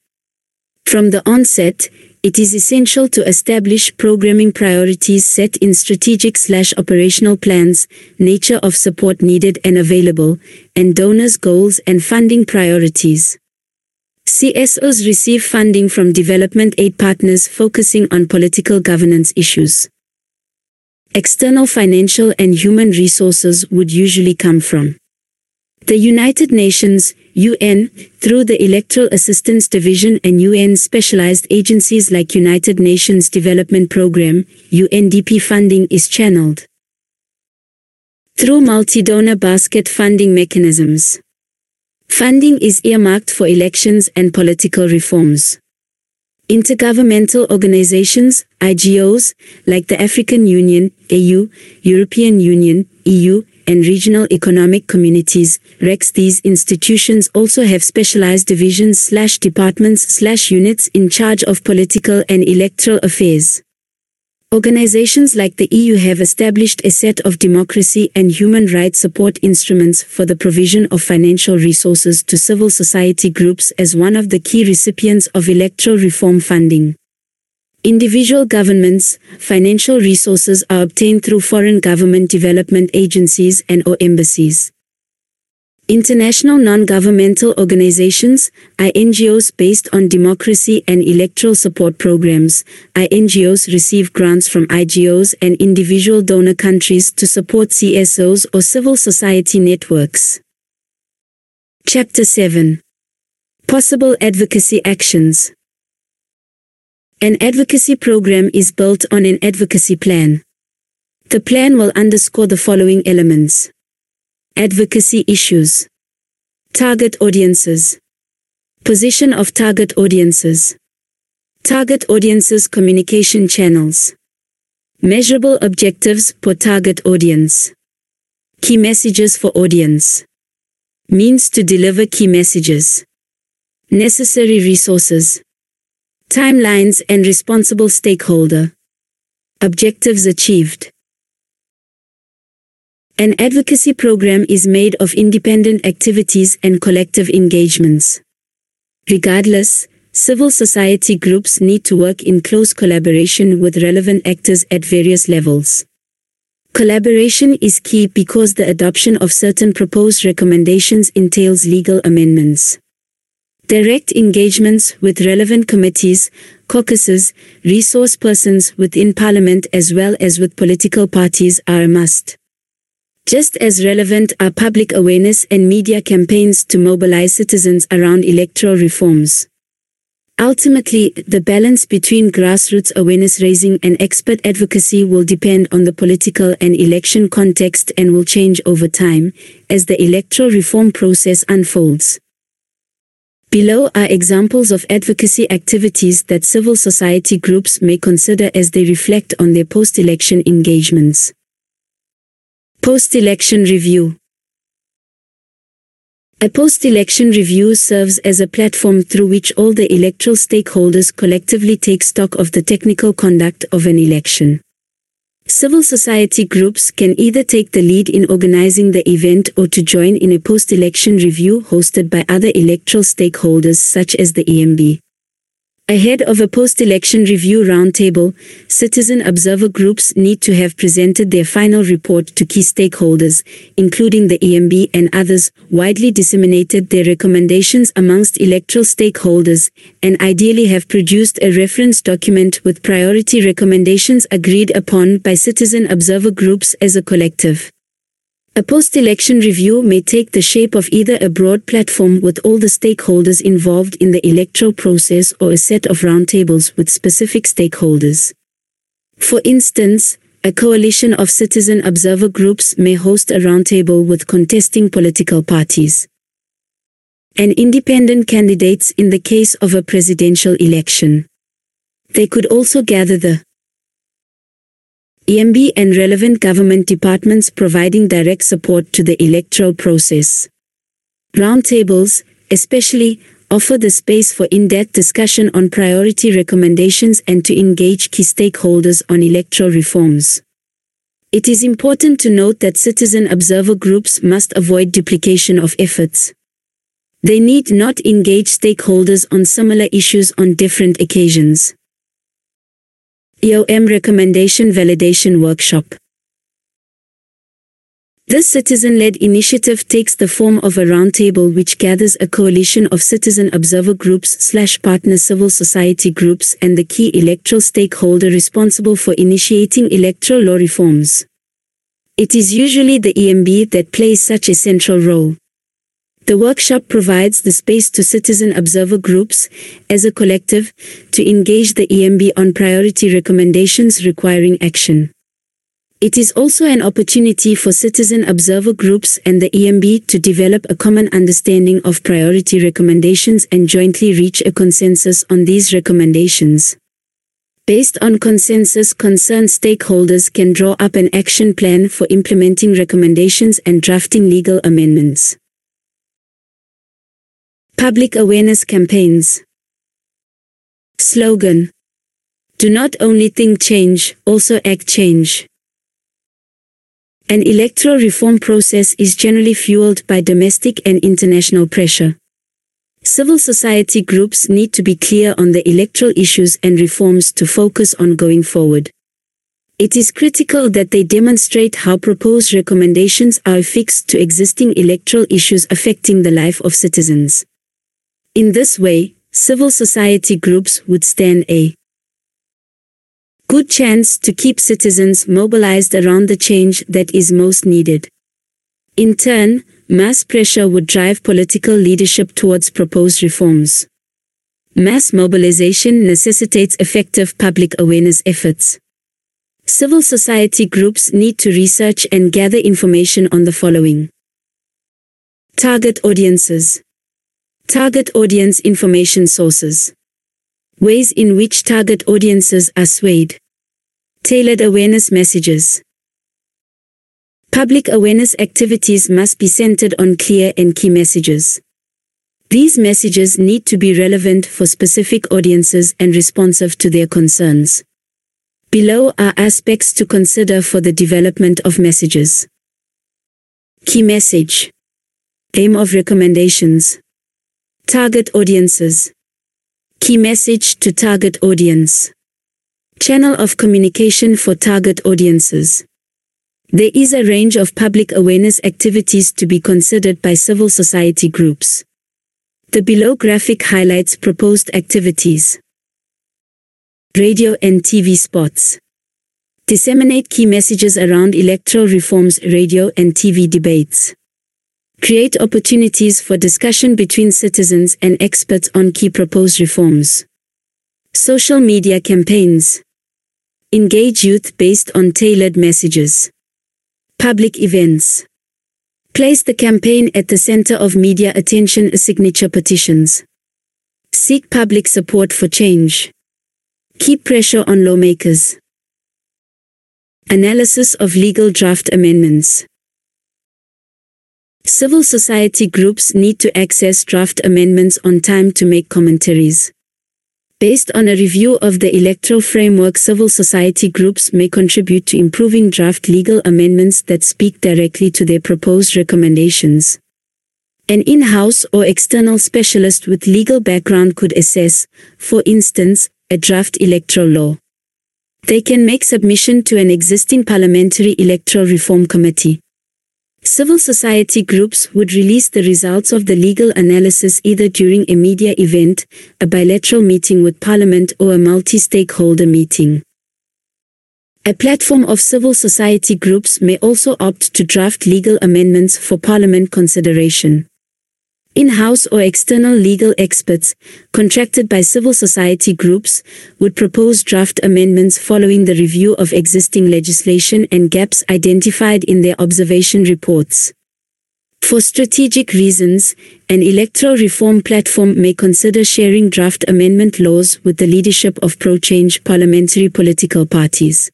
From the onset, it is essential to establish programming priorities set in strategic slash operational plans, nature of support needed and available, and donors' goals and funding priorities. CSOs receive funding from development aid partners focusing on political governance issues. External financial and human resources would usually come from the United Nations, UN, through the Electoral Assistance Division and UN specialized agencies like United Nations Development Programme, UNDP funding is channeled through multi-donor basket funding mechanisms. Funding is earmarked for elections and political reforms. Intergovernmental organizations, IGOs, like the African Union, AU, European Union, EU, and regional economic communities, RECs. These institutions also have specialized divisions slash departments slash units in charge of political and electoral affairs. Organizations like the EU have established a set of democracy and human rights support instruments for the provision of financial resources to civil society groups as one of the key recipients of electoral reform funding. Individual governments, financial resources are obtained through foreign government development agencies and or embassies. International non-governmental organizations, INGOs based on democracy and electoral support programs, INGOs receive grants from IGOs and individual donor countries to support CSOs or civil society networks. Chapter 7 Possible Advocacy Actions an advocacy program is built on an advocacy plan. The plan will underscore the following elements. Advocacy issues. Target audiences. Position of target audiences. Target audiences communication channels. Measurable objectives for target audience. Key messages for audience. Means to deliver key messages. Necessary resources. Timelines and responsible stakeholder. Objectives achieved. An advocacy program is made of independent activities and collective engagements. Regardless, civil society groups need to work in close collaboration with relevant actors at various levels. Collaboration is key because the adoption of certain proposed recommendations entails legal amendments. Direct engagements with relevant committees, caucuses, resource persons within Parliament as well as with political parties are a must. Just as relevant are public awareness and media campaigns to mobilize citizens around electoral reforms. Ultimately, the balance between grassroots awareness raising and expert advocacy will depend on the political and election context and will change over time as the electoral reform process unfolds. Below are examples of advocacy activities that civil society groups may consider as they reflect on their post-election engagements. Post-election review A post-election review serves as a platform through which all the electoral stakeholders collectively take stock of the technical conduct of an election. Civil society groups can either take the lead in organizing the event or to join in a post-election review hosted by other electoral stakeholders such as the EMB. Ahead of a post-election review roundtable, citizen observer groups need to have presented their final report to key stakeholders, including the EMB and others, widely disseminated their recommendations amongst electoral stakeholders, and ideally have produced a reference document with priority recommendations agreed upon by citizen observer groups as a collective. A post-election review may take the shape of either a broad platform with all the stakeholders involved in the electoral process or a set of roundtables with specific stakeholders. For instance, a coalition of citizen observer groups may host a roundtable with contesting political parties and independent candidates in the case of a presidential election. They could also gather the EMB and relevant government departments providing direct support to the electoral process. Roundtables, especially, offer the space for in-depth discussion on priority recommendations and to engage key stakeholders on electoral reforms. It is important to note that citizen observer groups must avoid duplication of efforts. They need not engage stakeholders on similar issues on different occasions. EOM Recommendation Validation Workshop This citizen-led initiative takes the form of a roundtable which gathers a coalition of citizen observer groups slash partner civil society groups and the key electoral stakeholder responsible for initiating electoral law reforms. It is usually the EMB that plays such a central role. The workshop provides the space to citizen observer groups, as a collective, to engage the EMB on priority recommendations requiring action. It is also an opportunity for citizen observer groups and the EMB to develop a common understanding of priority recommendations and jointly reach a consensus on these recommendations. Based on consensus concerned stakeholders can draw up an action plan for implementing recommendations and drafting legal amendments. Public awareness campaigns. Slogan. Do not only think change, also act change. An electoral reform process is generally fueled by domestic and international pressure. Civil society groups need to be clear on the electoral issues and reforms to focus on going forward. It is critical that they demonstrate how proposed recommendations are affixed to existing electoral issues affecting the life of citizens. In this way, civil society groups would stand a good chance to keep citizens mobilized around the change that is most needed. In turn, mass pressure would drive political leadership towards proposed reforms. Mass mobilization necessitates effective public awareness efforts. Civil society groups need to research and gather information on the following. Target audiences. Target audience information sources. Ways in which target audiences are swayed. Tailored awareness messages. Public awareness activities must be centered on clear and key messages. These messages need to be relevant for specific audiences and responsive to their concerns. Below are aspects to consider for the development of messages. Key message. Aim of recommendations. Target audiences. Key message to target audience. Channel of communication for target audiences. There is a range of public awareness activities to be considered by civil society groups. The below graphic highlights proposed activities. Radio and TV spots. Disseminate key messages around electoral reforms radio and TV debates. Create opportunities for discussion between citizens and experts on key proposed reforms. Social media campaigns. Engage youth based on tailored messages. Public events. Place the campaign at the center of media attention signature petitions. Seek public support for change. Keep pressure on lawmakers. Analysis of legal draft amendments. Civil society groups need to access draft amendments on time to make commentaries. Based on a review of the electoral framework civil society groups may contribute to improving draft legal amendments that speak directly to their proposed recommendations. An in-house or external specialist with legal background could assess, for instance, a draft electoral law. They can make submission to an existing parliamentary electoral reform committee. Civil society groups would release the results of the legal analysis either during a media event, a bilateral meeting with Parliament or a multi-stakeholder meeting. A platform of civil society groups may also opt to draft legal amendments for Parliament consideration. In-house or external legal experts, contracted by civil society groups, would propose draft amendments following the review of existing legislation and gaps identified in their observation reports. For strategic reasons, an electoral reform platform may consider sharing draft amendment laws with the leadership of pro-change parliamentary political parties.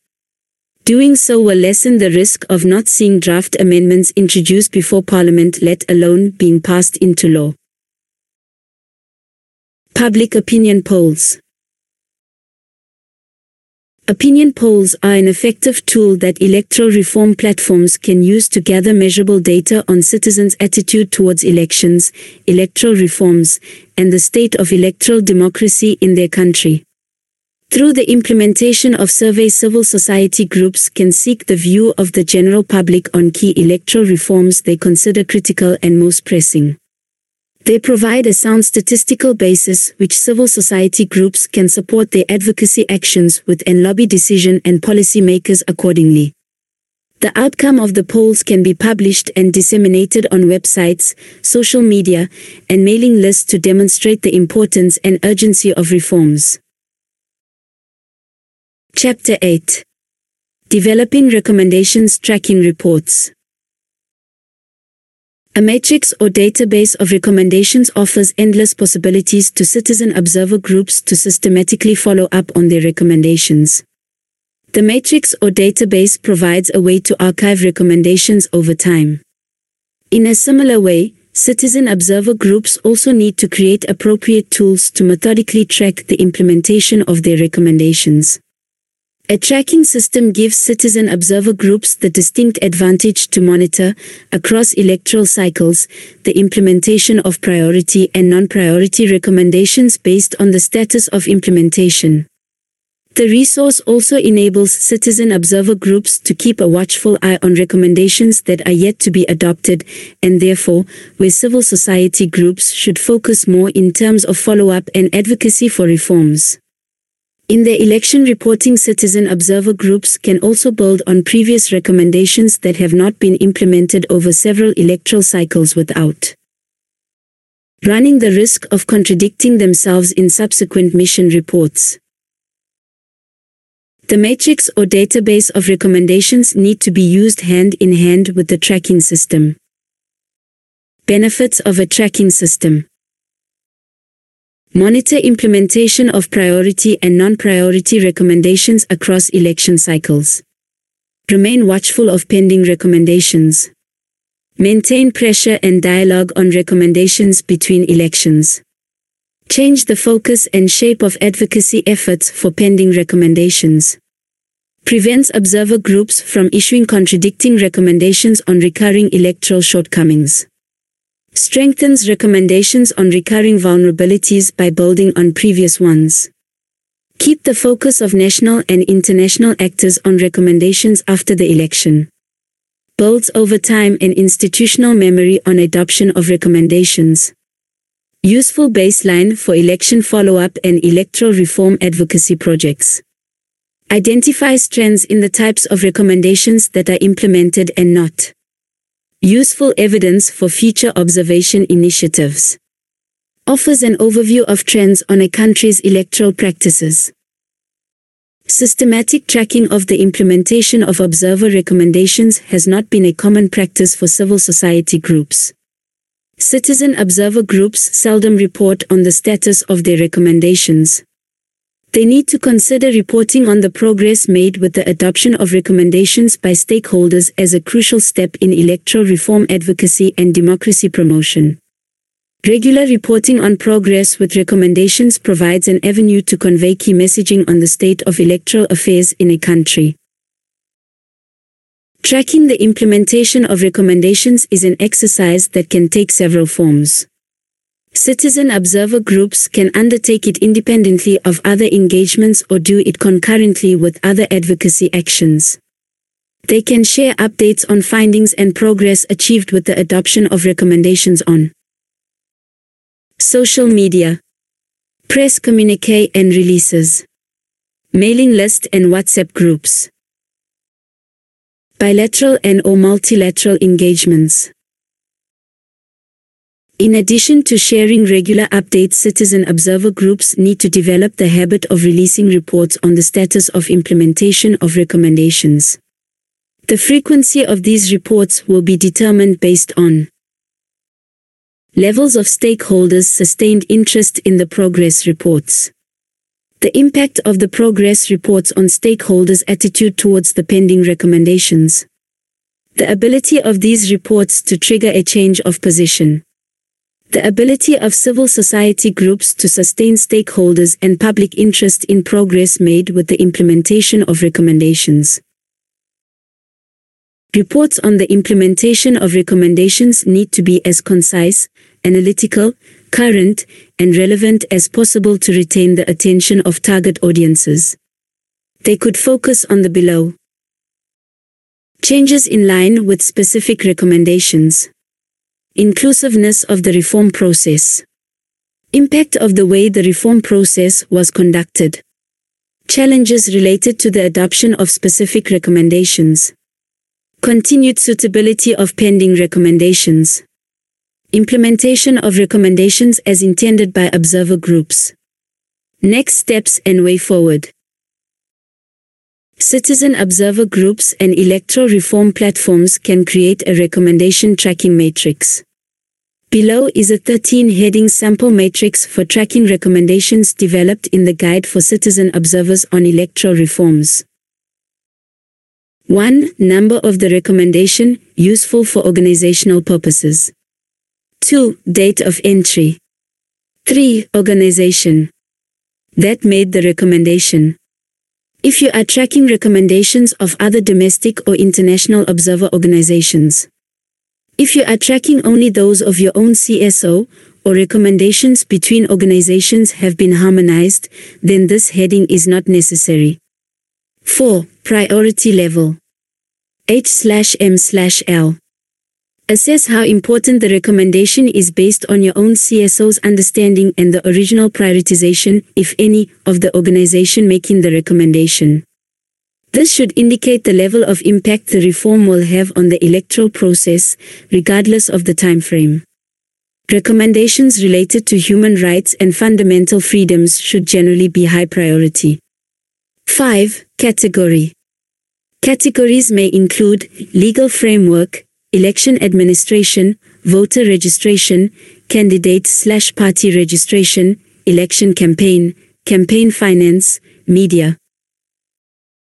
Doing so will lessen the risk of not seeing draft amendments introduced before Parliament let alone being passed into law. Public opinion polls Opinion polls are an effective tool that electoral reform platforms can use to gather measurable data on citizens' attitude towards elections, electoral reforms, and the state of electoral democracy in their country. Through the implementation of survey civil society groups can seek the view of the general public on key electoral reforms they consider critical and most pressing. They provide a sound statistical basis which civil society groups can support their advocacy actions with and lobby decision and policy makers accordingly. The outcome of the polls can be published and disseminated on websites, social media, and mailing lists to demonstrate the importance and urgency of reforms. Chapter 8 Developing Recommendations Tracking Reports A matrix or database of recommendations offers endless possibilities to citizen observer groups to systematically follow up on their recommendations. The matrix or database provides a way to archive recommendations over time. In a similar way, citizen observer groups also need to create appropriate tools to methodically track the implementation of their recommendations. A tracking system gives citizen observer groups the distinct advantage to monitor, across electoral cycles, the implementation of priority and non-priority recommendations based on the status of implementation. The resource also enables citizen observer groups to keep a watchful eye on recommendations that are yet to be adopted, and therefore, where civil society groups should focus more in terms of follow-up and advocacy for reforms. In the election reporting citizen observer groups can also build on previous recommendations that have not been implemented over several electoral cycles without running the risk of contradicting themselves in subsequent mission reports. The matrix or database of recommendations need to be used hand in hand with the tracking system. Benefits of a tracking system Monitor implementation of priority and non-priority recommendations across election cycles. Remain watchful of pending recommendations. Maintain pressure and dialogue on recommendations between elections. Change the focus and shape of advocacy efforts for pending recommendations. Prevents observer groups from issuing contradicting recommendations on recurring electoral shortcomings strengthens recommendations on recurring vulnerabilities by building on previous ones. Keep the focus of national and international actors on recommendations after the election. Builds over time an institutional memory on adoption of recommendations. Useful baseline for election follow-up and electoral reform advocacy projects. Identifies trends in the types of recommendations that are implemented and not. Useful evidence for future observation initiatives. Offers an overview of trends on a country's electoral practices. Systematic tracking of the implementation of observer recommendations has not been a common practice for civil society groups. Citizen observer groups seldom report on the status of their recommendations. They need to consider reporting on the progress made with the adoption of recommendations by stakeholders as a crucial step in electoral reform advocacy and democracy promotion. Regular reporting on progress with recommendations provides an avenue to convey key messaging on the state of electoral affairs in a country. Tracking the implementation of recommendations is an exercise that can take several forms. Citizen observer groups can undertake it independently of other engagements or do it concurrently with other advocacy actions. They can share updates on findings and progress achieved with the adoption of recommendations on social media, press communique and releases, mailing list and WhatsApp groups, bilateral and or multilateral engagements. In addition to sharing regular updates citizen observer groups need to develop the habit of releasing reports on the status of implementation of recommendations. The frequency of these reports will be determined based on levels of stakeholders' sustained interest in the progress reports. The impact of the progress reports on stakeholders' attitude towards the pending recommendations. The ability of these reports to trigger a change of position. The ability of civil society groups to sustain stakeholders and public interest in progress made with the implementation of recommendations. Reports on the implementation of recommendations need to be as concise, analytical, current, and relevant as possible to retain the attention of target audiences. They could focus on the below. Changes in line with specific recommendations. Inclusiveness of the reform process. Impact of the way the reform process was conducted. Challenges related to the adoption of specific recommendations. Continued suitability of pending recommendations. Implementation of recommendations as intended by observer groups. Next steps and way forward. Citizen observer groups and electoral reform platforms can create a recommendation tracking matrix. Below is a 13-heading sample matrix for tracking recommendations developed in the Guide for Citizen Observers on Electoral Reforms. 1. Number of the recommendation, useful for organizational purposes. 2. Date of entry. 3. Organization. That made the recommendation. If you are tracking recommendations of other domestic or international observer organizations. If you are tracking only those of your own CSO, or recommendations between organizations have been harmonized, then this heading is not necessary. 4. Priority level. H/M/L. Assess how important the recommendation is based on your own CSO's understanding and the original prioritization, if any, of the organization making the recommendation. This should indicate the level of impact the reform will have on the electoral process, regardless of the time frame. Recommendations related to human rights and fundamental freedoms should generally be high priority. 5. Category Categories may include legal framework, election administration, voter registration, candidate slash party registration, election campaign, campaign finance, media.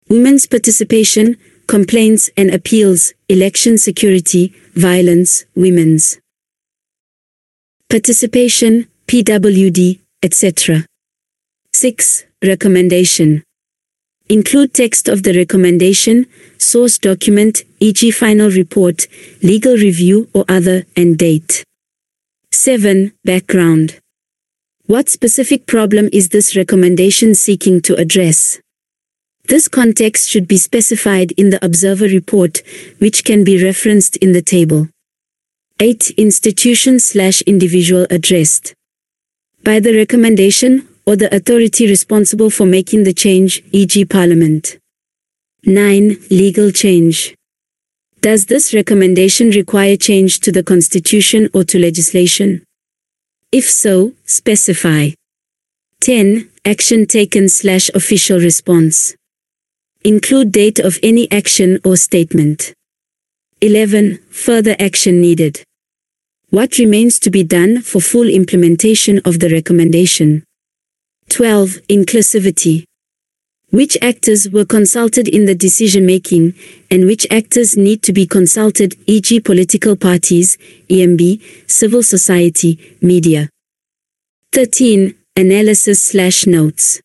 Women's participation, complaints and appeals, election security, violence, women's participation, PWD, etc. 6. Recommendation Include text of the recommendation, source document, e.g. final report, legal review or other, and date. 7. Background. What specific problem is this recommendation seeking to address? This context should be specified in the observer report, which can be referenced in the table. 8. Institution slash individual addressed. By the recommendation, or the authority responsible for making the change, e.g. Parliament. 9. Legal change. Does this recommendation require change to the Constitution or to legislation? If so, specify. 10. Action taken slash official response. Include date of any action or statement. 11. Further action needed. What remains to be done for full implementation of the recommendation? 12. Inclusivity. which actors were consulted in the decision-making, and which actors need to be consulted, e.g. political parties, EMB, civil society, media. 13. Analysis slash notes.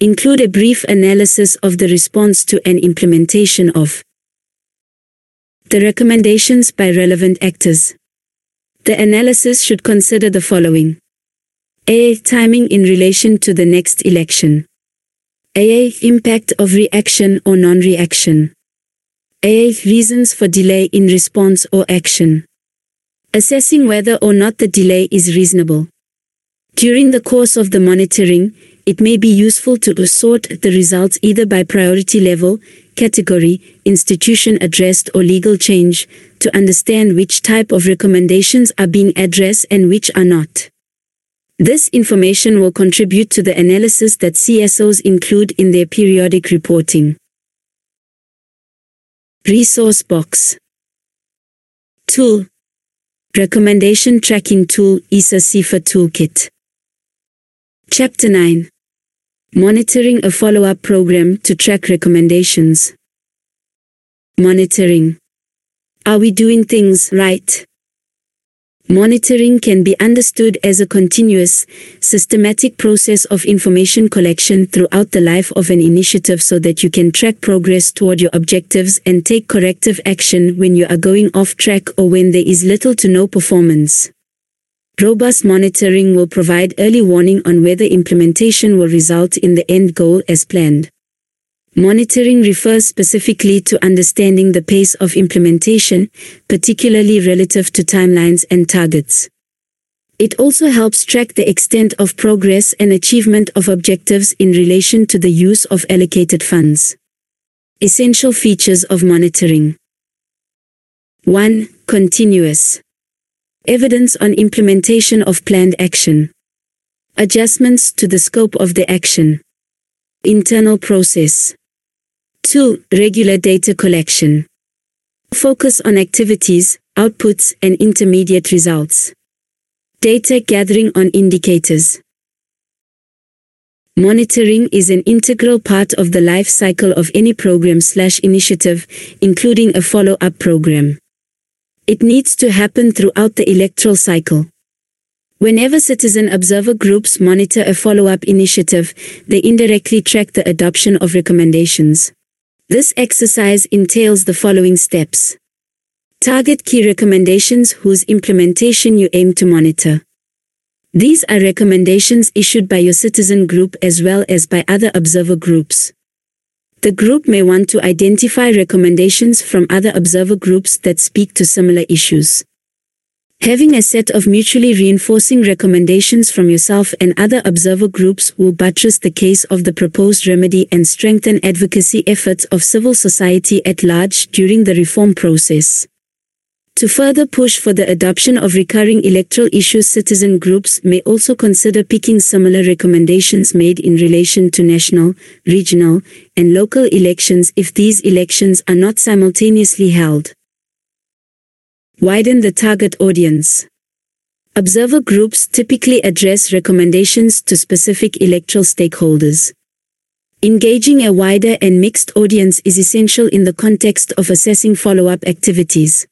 Include a brief analysis of the response to an implementation of the recommendations by relevant actors. The analysis should consider the following. A. Timing in relation to the next election. A. Impact of reaction or non-reaction. A. Reasons for delay in response or action. Assessing whether or not the delay is reasonable. During the course of the monitoring, it may be useful to sort the results either by priority level, category, institution addressed or legal change, to understand which type of recommendations are being addressed and which are not. This information will contribute to the analysis that CSOs include in their periodic reporting. Resource Box Tool Recommendation Tracking Tool EISA CEFA Toolkit Chapter 9 Monitoring a follow-up program to track recommendations. Monitoring. Are we doing things right? Monitoring can be understood as a continuous, systematic process of information collection throughout the life of an initiative so that you can track progress toward your objectives and take corrective action when you are going off track or when there is little to no performance. Robust monitoring will provide early warning on whether implementation will result in the end goal as planned. Monitoring refers specifically to understanding the pace of implementation, particularly relative to timelines and targets. It also helps track the extent of progress and achievement of objectives in relation to the use of allocated funds. Essential features of monitoring 1. Continuous Evidence on implementation of planned action. Adjustments to the scope of the action. Internal process. 2. Regular data collection. Focus on activities, outputs, and intermediate results. Data gathering on indicators. Monitoring is an integral part of the life cycle of any program slash initiative, including a follow-up program. It needs to happen throughout the electoral cycle. Whenever citizen observer groups monitor a follow-up initiative, they indirectly track the adoption of recommendations. This exercise entails the following steps. Target key recommendations whose implementation you aim to monitor. These are recommendations issued by your citizen group as well as by other observer groups. The group may want to identify recommendations from other observer groups that speak to similar issues. Having a set of mutually reinforcing recommendations from yourself and other observer groups will buttress the case of the proposed remedy and strengthen advocacy efforts of civil society at large during the reform process. To further push for the adoption of recurring electoral issues citizen groups may also consider picking similar recommendations made in relation to national, regional, and local elections if these elections are not simultaneously held. Widen the target audience. Observer groups typically address recommendations to specific electoral stakeholders. Engaging a wider and mixed audience is essential in the context of assessing follow-up activities.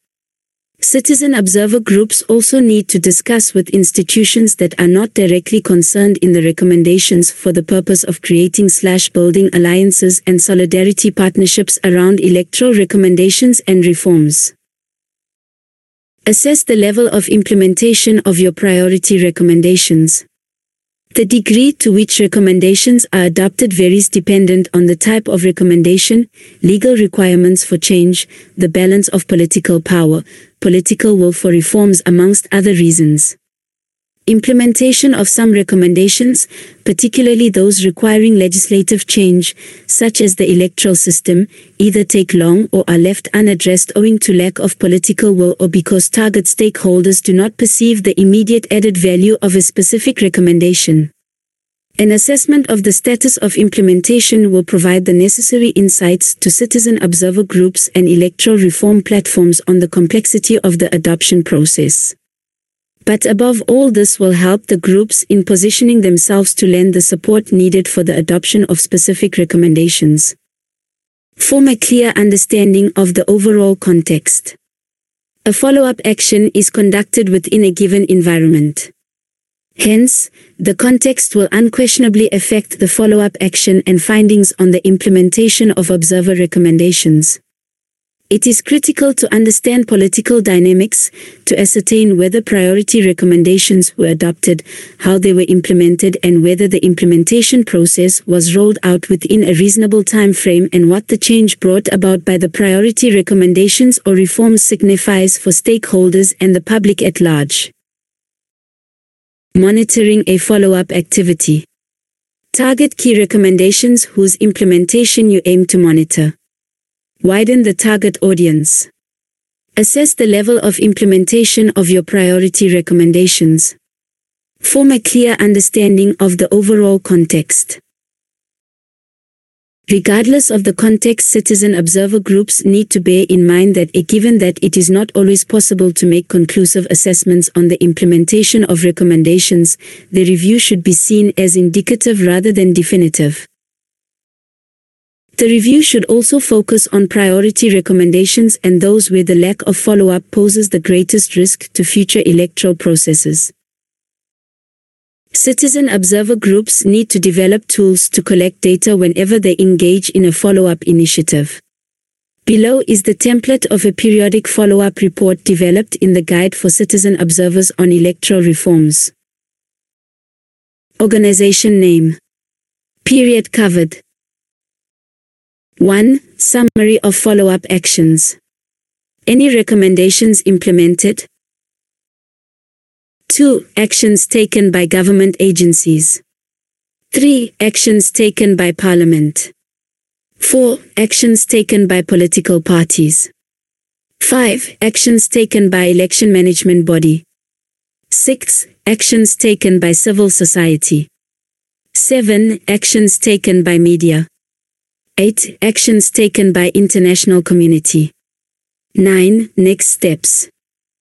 Citizen observer groups also need to discuss with institutions that are not directly concerned in the recommendations for the purpose of creating slash building alliances and solidarity partnerships around electoral recommendations and reforms. Assess the level of implementation of your priority recommendations. The degree to which recommendations are adopted varies dependent on the type of recommendation, legal requirements for change, the balance of political power, political will for reforms amongst other reasons. Implementation of some recommendations, particularly those requiring legislative change, such as the electoral system, either take long or are left unaddressed owing to lack of political will or because target stakeholders do not perceive the immediate added value of a specific recommendation. An assessment of the status of implementation will provide the necessary insights to citizen observer groups and electoral reform platforms on the complexity of the adoption process. But above all this will help the groups in positioning themselves to lend the support needed for the adoption of specific recommendations. Form a clear understanding of the overall context. A follow-up action is conducted within a given environment. Hence, the context will unquestionably affect the follow-up action and findings on the implementation of observer recommendations. It is critical to understand political dynamics to ascertain whether priority recommendations were adopted, how they were implemented and whether the implementation process was rolled out within a reasonable time frame and what the change brought about by the priority recommendations or reforms signifies for stakeholders and the public at large. Monitoring a follow-up activity. Target key recommendations whose implementation you aim to monitor. Widen the target audience. Assess the level of implementation of your priority recommendations. Form a clear understanding of the overall context. Regardless of the context citizen observer groups need to bear in mind that given that it is not always possible to make conclusive assessments on the implementation of recommendations, the review should be seen as indicative rather than definitive. The review should also focus on priority recommendations and those where the lack of follow-up poses the greatest risk to future electoral processes. Citizen observer groups need to develop tools to collect data whenever they engage in a follow-up initiative. Below is the template of a periodic follow-up report developed in the Guide for Citizen Observers on Electoral Reforms. Organization Name Period covered 1. Summary of follow-up actions. Any recommendations implemented? 2. Actions taken by government agencies. 3. Actions taken by Parliament. 4. Actions taken by political parties. 5. Actions taken by election management body. 6. Actions taken by civil society. 7. Actions taken by media. 8. Actions taken by international community. 9. Next steps.